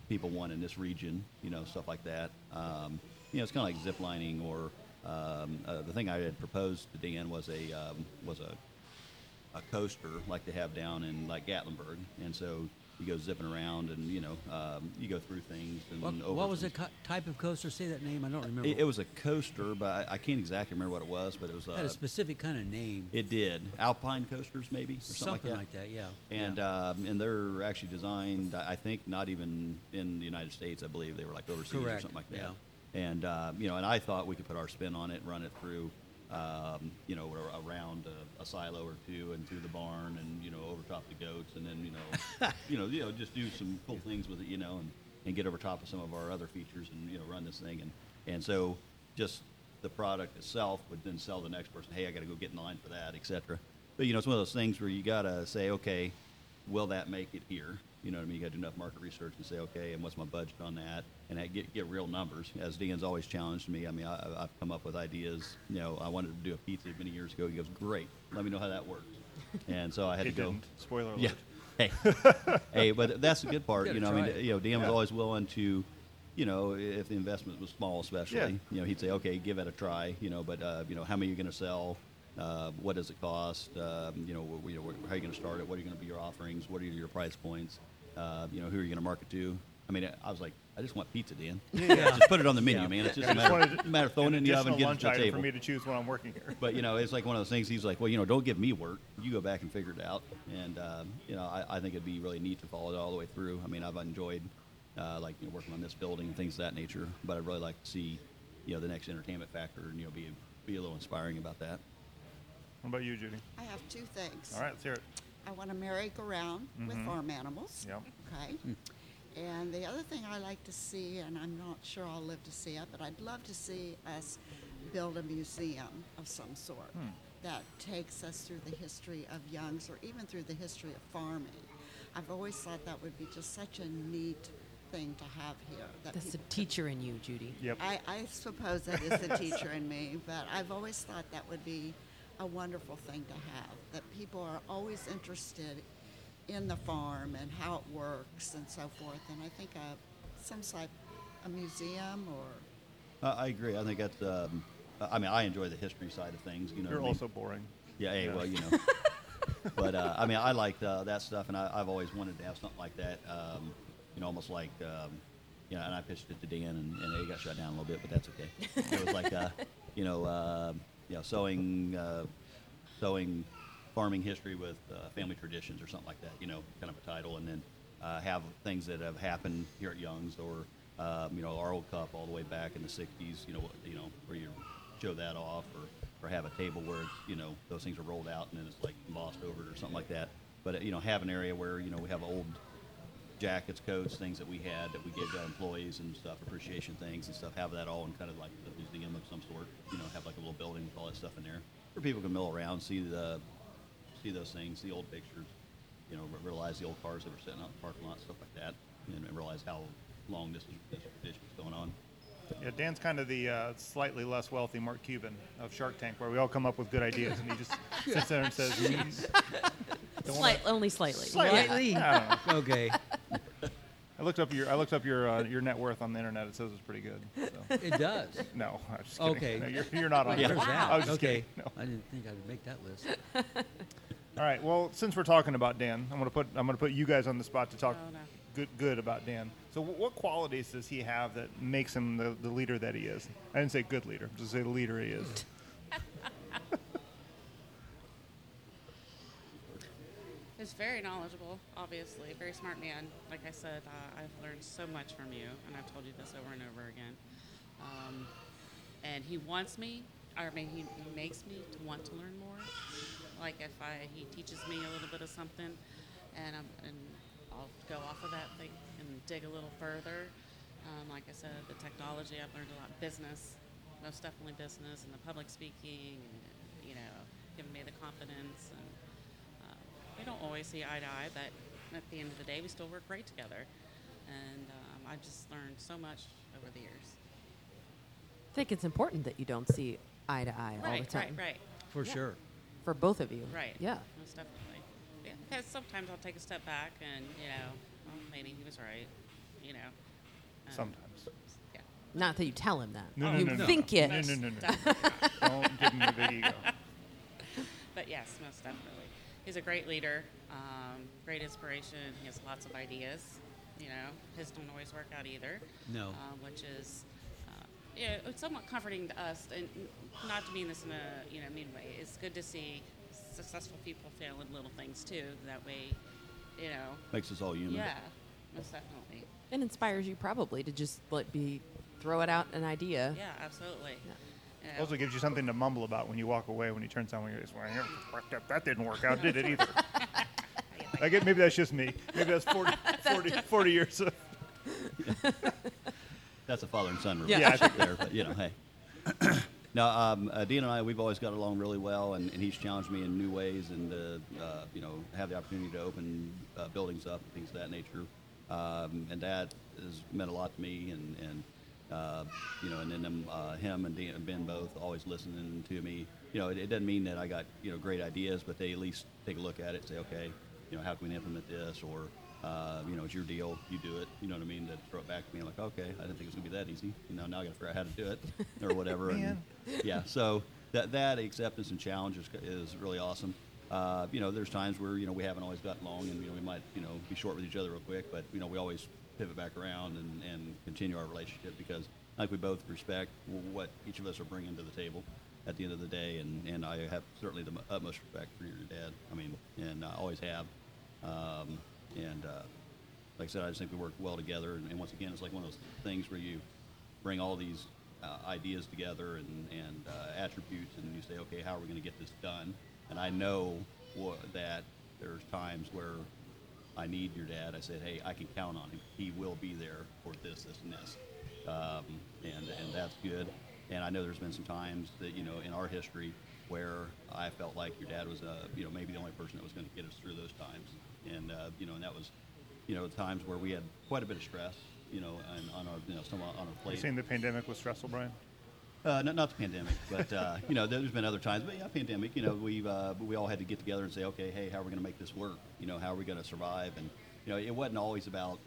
people want in this region? You know, stuff like that. Um, you know, it's kind of like zip lining or um, uh, the thing I had proposed to Dan was a um, was a a coaster like they have down in like Gatlinburg, and so you go zipping around, and you know um, you go through things. And What, over what was the co- type of coaster? Say that name. I don't remember. It, it was a coaster, but I, I can't exactly remember what it was. But it was It had uh, a specific kind of name. it did Alpine coasters maybe or something, something like that. yeah. And yeah. um, and they're actually designed, I think, not even in the United States. I believe they were like overseas or something like that. yeah. And uh, you know, and I thought we could put our spin on it, and run it through, um, you know, around a, a silo or two, and through the barn, and you know, over top the goats, and then you know, you know, you know, just do some cool things with it, you know, and, and get over top of some of our other features, and you know, run this thing, and and so just the product itself would then sell the next person, hey, I got to go get in line for that, etc. But you know, it's one of those things where you got to say, okay, will that make it here? You know what I mean? You got to do enough market research and say, okay, and what's my budget on that? And I get get real numbers. As Dan's always challenged me. I mean, I, I've come up with ideas. You know, I wanted to do a pizza many years ago. He goes, great. Let me know how that works. And so I had It to go. didn't. Spoiler alert. Yeah. Hey, hey, but that's the good part. Gotta You know, I mean, it. you know, Dan was always willing to, you know, if the investment was small, especially, Yeah. you know, he'd say, okay, give it a try. You know, but uh, you know, how many are you going to sell? Uh, what does it cost? Um, you know, wh- you know, wh- how are you going to start it? What are going to be your offerings? What are your price points? Uh, you know, who are you going to market to? I mean, I was like, I just want pizza, Dan. Yeah. just put it on the menu, Yeah. man. It's just I a just matter, wanted matter of throwing it in the oven, and getting it to the table. for me to choose when I'm working here. But you know, it's like one of those things. He's like, well, you know, don't give me work. You go back and figure it out. And um, you know, I, I think it'd be really neat to follow it all the way through. I mean, I've enjoyed uh, like you know, working on this building and things of that nature. But I'd really like to see, you know, the next entertainment factor and you know be be a little inspiring about that. What about you, Judy? I have two things. All right, let's hear it. I want a merry-go-round with Mhm. farm animals. Yep. Okay. And the other thing I like to see, and I'm not sure I'll live to see it, but I'd love to see us build a museum of some sort Hmm. that takes us through the history of Young's or even through the history of farming. I've always thought that would be just such a neat thing to have here. That That's the people could- teacher in you, Judy. Yep. I, I suppose that is the teacher in me, but I've always thought that would be a wonderful thing to have. That people are always interested in the farm and how it works and so forth. And I think a, some type, a museum or Uh, I agree. I think that's. Um, I mean, I enjoy the history side of things. You know, You're what I mean? also boring. Yeah, hey, Yeah. well, you know. but uh, I mean, I like uh, that stuff, and I, I've always wanted to have something like that. Um, you know, almost like, um, you know, and I pitched it to Dan, and, and it got shut down a little bit, but that's okay. It was like, uh, you know, uh, you know, sewing, uh, sewing, farming history with uh, family traditions or something like that. You know, kind of a title, and then uh, have things that have happened here at Young's, or um, you know, our old cup all the way back in the '60s. You know, you know, where you show that off, or or have a table where you know those things are rolled out and then it's like embossed over it or something like that. But uh, you know, have an area where you know we have old jackets, coats, things that we had that we gave to employees and stuff, appreciation things and stuff. Have that all in kind of like a museum of some sort. You know, have like a little building with all that stuff in there, where people can mill around, see the see those things, see old pictures. You know, realize the old cars that were sitting out in the parking lot, stuff like that, and realize how long this is this tradition is going on. Yeah, Dan's kind of the uh, slightly less wealthy Mark Cuban of Shark Tank, where we all come up with good ideas, and he just sits there and says, "These." Don't wanna- Slight, only slightly. Slightly. I okay. I looked up your I looked up your uh, your net worth on the internet. It says it's pretty good. So. It does. No, I'm just kidding. Okay. No, you're, you're not on Where's there. that? I was just okay. kidding. No. I didn't think I'd make that list. All right. Well, since we're talking about Dan, I'm gonna put I'm gonna put you guys on the spot to talk Oh, no. good good about Dan. So, wh- what qualities does he have that makes him the, the leader that he is? I didn't say good leader. Just say the leader he is. He's very knowledgeable, obviously, very smart man. Like I said, uh, I've learned so much from you, and I've told you this over and over again. Um, and he wants me, or I mean, he, he makes me to want to learn more. Like if I, he teaches me a little bit of something, and I'm, and I'll go off of that thing and dig a little further. Um, like I said, the technology I've learned a lot. Business, most definitely business, and the public speaking, and, you know, giving me the confidence and uh, we don't always see eye to eye, but at the end of the day, we still work great together. And um, I just learned so much over the years. I think it's important that you don't see eye to eye all the time. right, right, For Yeah. sure. For both of you. right. Yeah. most definitely. Yeah, because sometimes I'll take a step back and you know, well, maybe he was right. You know. Um, Sometimes. Yeah. Not that you tell him that. No, no, you no, no. think it. No, no, no, no. Don't give him a big ego. But yes, most definitely. He's a great leader, um, great inspiration. He has lots of ideas. You know, his don't always work out either. No. Um, which is, uh, you know, it's somewhat comforting to us, and not to mean this in a you know mean way. It's good to see successful people fail in little things too. That way, you know, Makes us all human. yeah, most definitely. It inspires you probably to just let be throw it out an idea. Yeah, absolutely. Yeah. You know, Also gives you something to mumble about when you walk away. When you turn someone, you're just, well, that, that didn't work out, did it either? I get maybe that's just me. Maybe that's 40, 40, 40 years of That's a father and son Yeah. relationship there, but you know, hey. now, um, uh, Dean and I, we've always got along really well, and, and he's challenged me in new ways, and uh, uh, you know, have the opportunity to open uh, buildings up and things of that nature. Um, and that has meant a lot to me, and and uh, you know, and then them, uh, him and Dean, Ben both always listening to me. You know, it, it doesn't mean that I got you know great ideas, but they at least take a look at it, and say, okay, you know, how can we implement this, or uh, you know, it's your deal, you do it. You know what I mean? To throw it back to me, like, okay, I didn't think it was gonna be that easy. You know, now I got to figure out how to do it, or whatever. and, yeah, so that that acceptance and challenge is, is really awesome. Uh, you know, there's times where you know we haven't always gotten along, and you know we might you know be short with each other real quick, but you know we always pivot back around and, and continue our relationship because I think we both respect what each of us are bringing to the table at the end of the day, and, and I have certainly the utmost respect for your dad. I mean, and I always have. Um, and uh, like I said, I just think we work well together. And, and once again, it's like one of those things where you bring all these uh, ideas together and, and uh, attributes, and you say, okay, how are we going to get this done? And I know that there's times where I need your dad. I said, hey, I can count on him. He will be there for this, this, and this. Um, and, and that's good. And I know there's been some times that, you know, in our history where I felt like your dad was, uh, you know, maybe the only person that was going to get us through those times. And, uh, you know, and that was, you know, times where we had quite a bit of stress, you know, and on our, you know, some on our plate. You saying the pandemic was stressful, Brian? Uh, not, not the pandemic, but uh, you know, there's been other times. But yeah, pandemic. You know, we've uh, we all had to get together and say, okay, hey, how are we going to make this work? You know, how are we going to survive? And you know, it wasn't always about,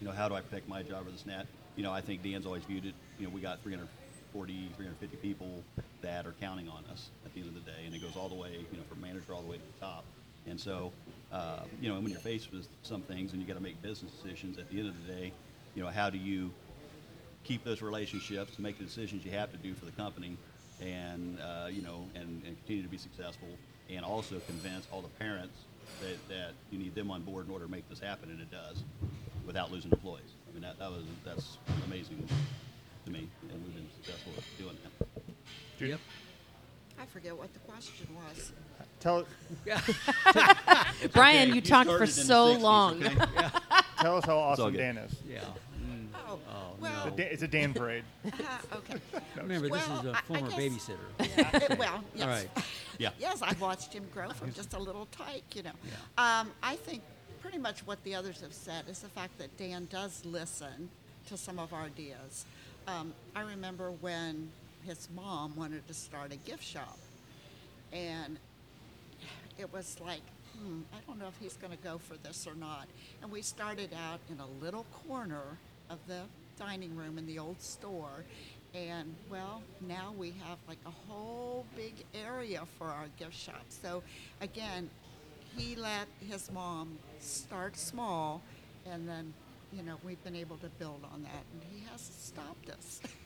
you know, how do I protect my job or this and that. You know, I think Dan's always viewed it. You know, we got 340, 350 people that are counting on us at the end of the day, and it goes all the way, you know, from manager all the way to the top. And so, uh, you know, when you're faced with some things and you got to make business decisions, at the end of the day, you know, how do you keep those relationships, make the decisions you have to do for the company, and uh, you know, and, and continue to be successful, and also convince all the parents that, that you need them on board in order to make this happen, and it does, without losing employees. I mean, that, that was that's amazing to me, and we've been successful at doing that. Yep. I forget what the question was. Tell Brian, Okay, you talked for in the so 60s, long. okay? tell us how awesome good. Dan is. Yeah. Mm. Oh, Oh, well, The Da- It's a Dan parade. uh, okay. Remember, this Well, is a I- I former guess- babysitter. Yeah, uh, well, yes. All right. Yeah. Yes, I've watched him grow from just a little tyke, you know. Yeah. Um, I think pretty much what the others have said is the fact that Dan does listen to some of our ideas. Um, I remember when his mom wanted to start a gift shop, and it was like, hmm, I don't know if he's going to go for this or not. And we started out in a little corner of the dining room in the old store. And well, now we have like a whole big area for our gift shop. So again, he let his mom start small, and then, you know, we've been able to build on that, and he hasn't stopped us.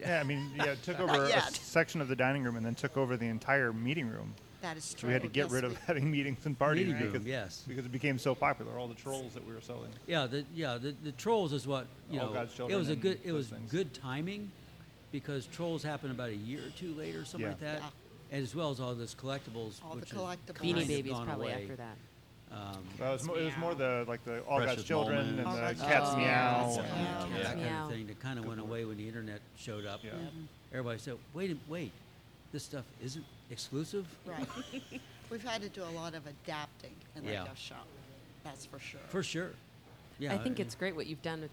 Yeah, I mean, yeah, it took over a yet. section of the dining room and then took over the entire meeting room. That is So true. we had to get Yes, rid of having meetings and parties Meeting room, because, yes. because it became so popular. All the trolls that we were selling. Yeah, the yeah the, the trolls is what you All know. God's it was a good it was things. good timing because trolls happened about a year or two later, something Yeah. like that, Yeah. as well as all this collectibles. All the which has collectibles. Beanie Babies gone probably away. after that. Um, Well, it was, mo- it was more the like the All God's Precious Children Moments. and All the God's Cat's Children. Meow. Cat's and- Meow. that kind Meow. of thing that kind of went away when the internet showed up. Yeah. Everybody said, "Wait, a- wait, this stuff isn't exclusive." Right. We've had to do a lot of adapting in the Yeah. gift shop. That's for sure. For sure. Yeah, I think and- it's great what you've done. With,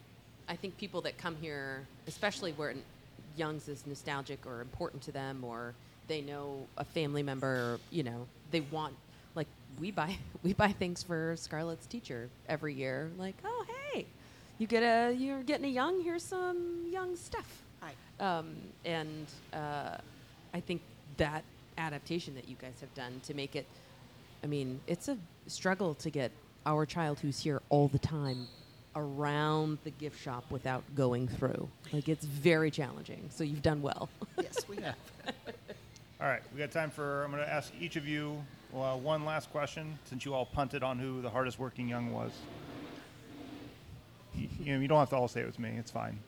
I think people that come here, especially where Young's is nostalgic or important to them, or they know a family member, or, you know, they want like we buy we buy things for Scarlett's teacher every year. Like, oh hey, you get a you're getting a Young. Here's some Young stuff. Right. Um, and uh, I think that adaptation that you guys have done to make it, I mean, it's a struggle to get our child who's here all the time around the gift shop without going through. Like, it's very challenging. So you've done well. Yes, we have. All right, we got time for. I'm going to ask each of you uh, one last question since you all punted on who the hardest working young was. You, you know, you don't have to all say it was me. It's fine.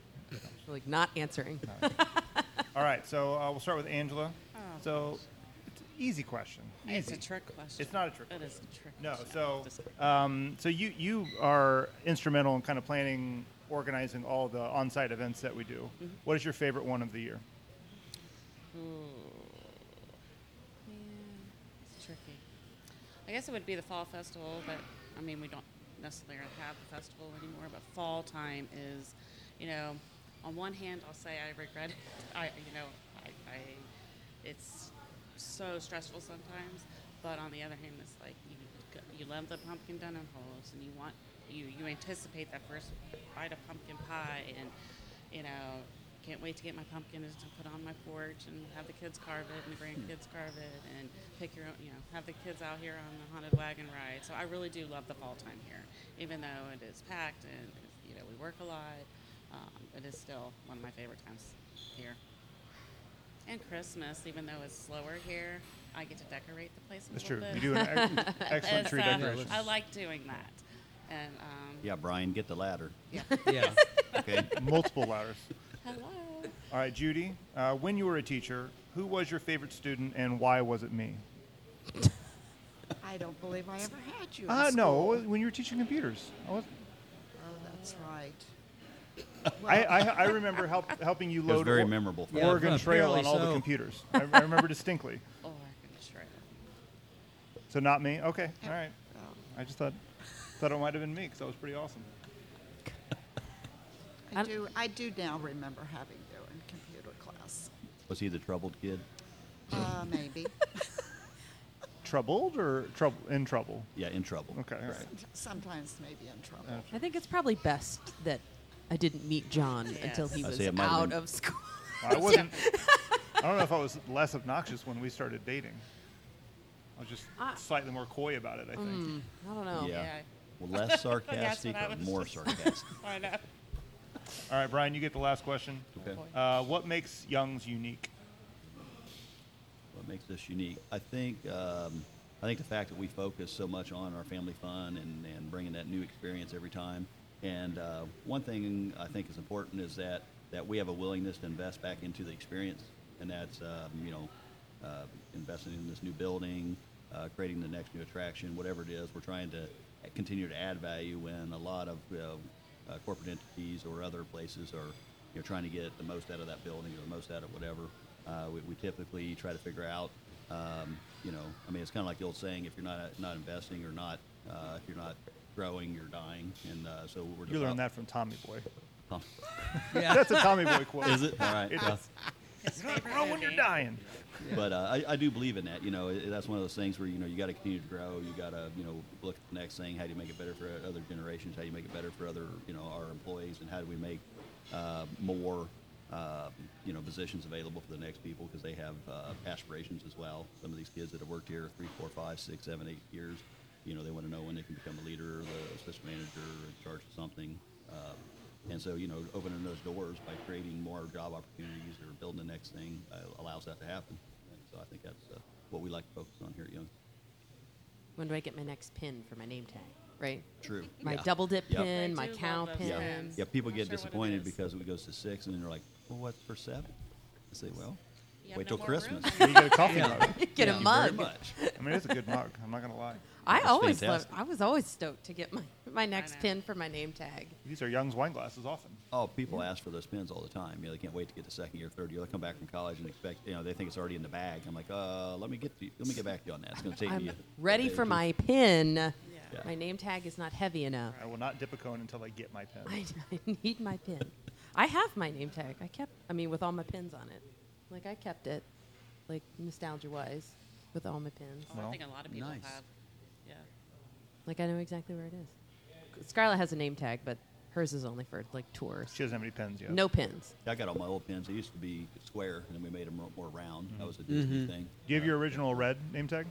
like, not answering. All right, so uh, we'll start with Angela. Oh. So, it's an easy question. It's a Easy. trick question. It's not a trick It is a trick No, question. so um, so you you are instrumental in kind of planning, organizing all the on-site events that we do. Mm-hmm. What is your favorite one of the year? Yeah, it's tricky. I guess it would be the fall festival, but I mean, we don't necessarily have the festival anymore. But fall time is, you know, on one hand, I'll say I regret it. I, you know, I, I it's so stressful sometimes. But on the other hand, it's like you you love the pumpkin dunham holes, and you want you you anticipate that first bite of pumpkin pie, and you know can't wait to get my pumpkin to put on my porch and have the kids carve it and the grandkids carve it and pick your own, you know, have the kids out here on the haunted wagon ride. So I really do love the fall time here, even though it is packed and you know we work a lot. Um, it is still one of my favorite times here. And Christmas, even though it's slower here, I get to decorate the place a That's little true. bit. You do an ex- excellent It's, tree uh, decoration. I like doing that. And um, Yeah, Brian, get the ladder. yeah. yeah. Okay. Multiple ladders. Hello. All right, Judy. Uh, when you were a teacher, who was your favorite student and why was it me? I don't believe I ever had you. in Uh, no, school. when you were teaching computers. I, was, Oh, that's right. I, I, I remember help, helping you It was load very or- memorable for Yeah, me. Oregon Trail on apparently all the so. computers. I, I remember distinctly. Oh, I can try it. So not me. Okay, all right. Oh. I just thought thought it might have been me because that was pretty awesome. I I- do. I do now remember having you in computer class. Was he the troubled kid? Uh, maybe. Troubled or trouble in trouble? Yeah, in trouble. Okay, all right. Sometimes maybe in trouble. I think it's probably best that I didn't meet John until he I was say it might have out been- of school. I wasn't. I don't know if I was less obnoxious when we started dating. I was just Ah. slightly more coy about it. I think. Mm, I don't know. Yeah. Yeah. Well, less sarcastic I or was more just- sarcastic? I know. All right, Brian, you get the last question. Okay. Uh, what makes Young's unique? What makes this unique? I think um, I think the fact that we focus so much on our family fun and, and bringing that new experience every time. And uh, one thing I think is important is that that we have a willingness to invest back into the experience, and that's um, you know uh, investing in this new building, uh, creating the next new attraction, whatever it is. We're trying to continue to add value when a lot of know, uh, corporate entities or other places are you know trying to get the most out of that building or the most out of whatever. Uh, we, we typically try to figure out, um, you know, I mean, it's kind of like the old saying: if you're not not investing or not, uh, if you're not growing, you're dying. And uh, so we're You learned that from Tommy Boy. Huh. Yeah. That's a Tommy Boy quote. Is it? All right. It yeah. is. His You don't favorite grow when you're movie. But uh, I, I do believe in that. You know, it, that's one of those things where you know you got to continue to grow. You got to you know look at the next thing. How do you make it better for other generations? How do you make it better for other you know our employees? And how do we make uh, more uh, you know positions available for the next people because they have uh, aspirations as well. Some of these kids that have worked here three, four, five, six, seven, eight years. You know, they want to know when they can become a leader, or the assistant manager, in charge of something. And so, you know, opening those doors by creating more job opportunities or building the next thing uh, allows that to happen. And so I think that's uh, what we like to focus on here at Young. When do I get my next pin for my name tag? Right. True. My Yeah. double dip Yep. pin, I my cow pin. Yeah. pins. yeah, people Not get sure what it disappointed because it goes to six, and then they're like, well, what's for seven? I say, well, wait no till Christmas. You get a coffee Yeah. mug. Get Thank a you mug. Very much. I mean, it's a good mug. I'm not gonna lie. I That's always loved, fantastic. I was always stoked to get my, my next know. pin for my name tag. These are Young's wine glasses often. Oh, people ask for those pins all the time. You know, they can't wait to get the second year, third year. They come back from college and expect, you know, they think it's already in the bag. I'm like, uh, let me get to, let me get back to you on that. It's going to take I'm me. a ready for my pin. Yeah. My name tag is not heavy enough. I will not dip a cone until I get my pin. I, I need my pin. I have my name tag. I kept, I mean, with all my pins on it. Like, I kept it, like, nostalgia wise, with all my pins. Oh, Well, I think a lot of people nice. have. Yeah. Like, I know exactly where it is. Scarlett has a name tag, but hers is only for, like, tours. She doesn't have any pins yet. No pins. Yeah, I got all my old pins. They used to be square, and then we made them more round. Mm-hmm. That was a Disney mm-hmm. thing. Do you have your original red name tag?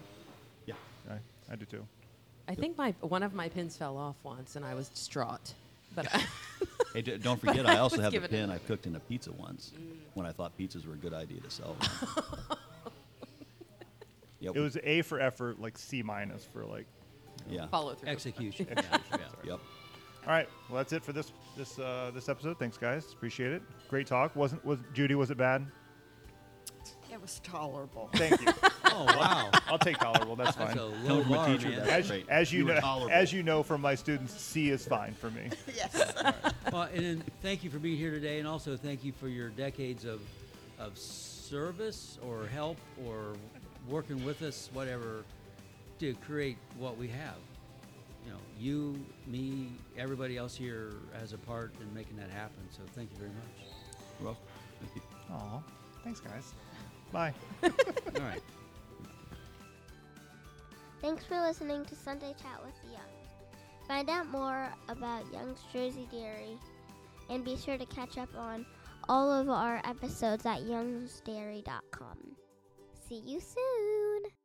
Yeah. I, I do too. I think my one of my pins fell off once, and I was distraught. But Hey, d- don't But forget, I I also was have the given it- pin I cooked in a pizza once when I thought pizzas were a good idea to sell. yep. It was A for effort, like C minus for like. Yeah. follow through. Execution. execution. Yeah. Yep. All right. Well, that's it for this this uh, this episode. Thanks, guys. Appreciate it. Great talk. Wasn't was Judy? Was it bad? It was tolerable. Thank you. Oh wow. I'll take tolerable. That's That's fine. a Tell low bar, teacher man. As, as you You know, as you know from my students, C is fine for me. yes. Well, and then thank you for being here today, and also thank you for your decades of of service or help or working with us, whatever, to create what we have. You know, you, me, everybody else here has a part in making that happen. So thank you very much. Well, thank. Aw, thanks, guys. Bye. All right. Thanks for listening to Sunday Chat with the Youngs. Find out more about Young's Jersey Dairy and be sure to catch up on all of our episodes at youngsdairy.com. See you soon!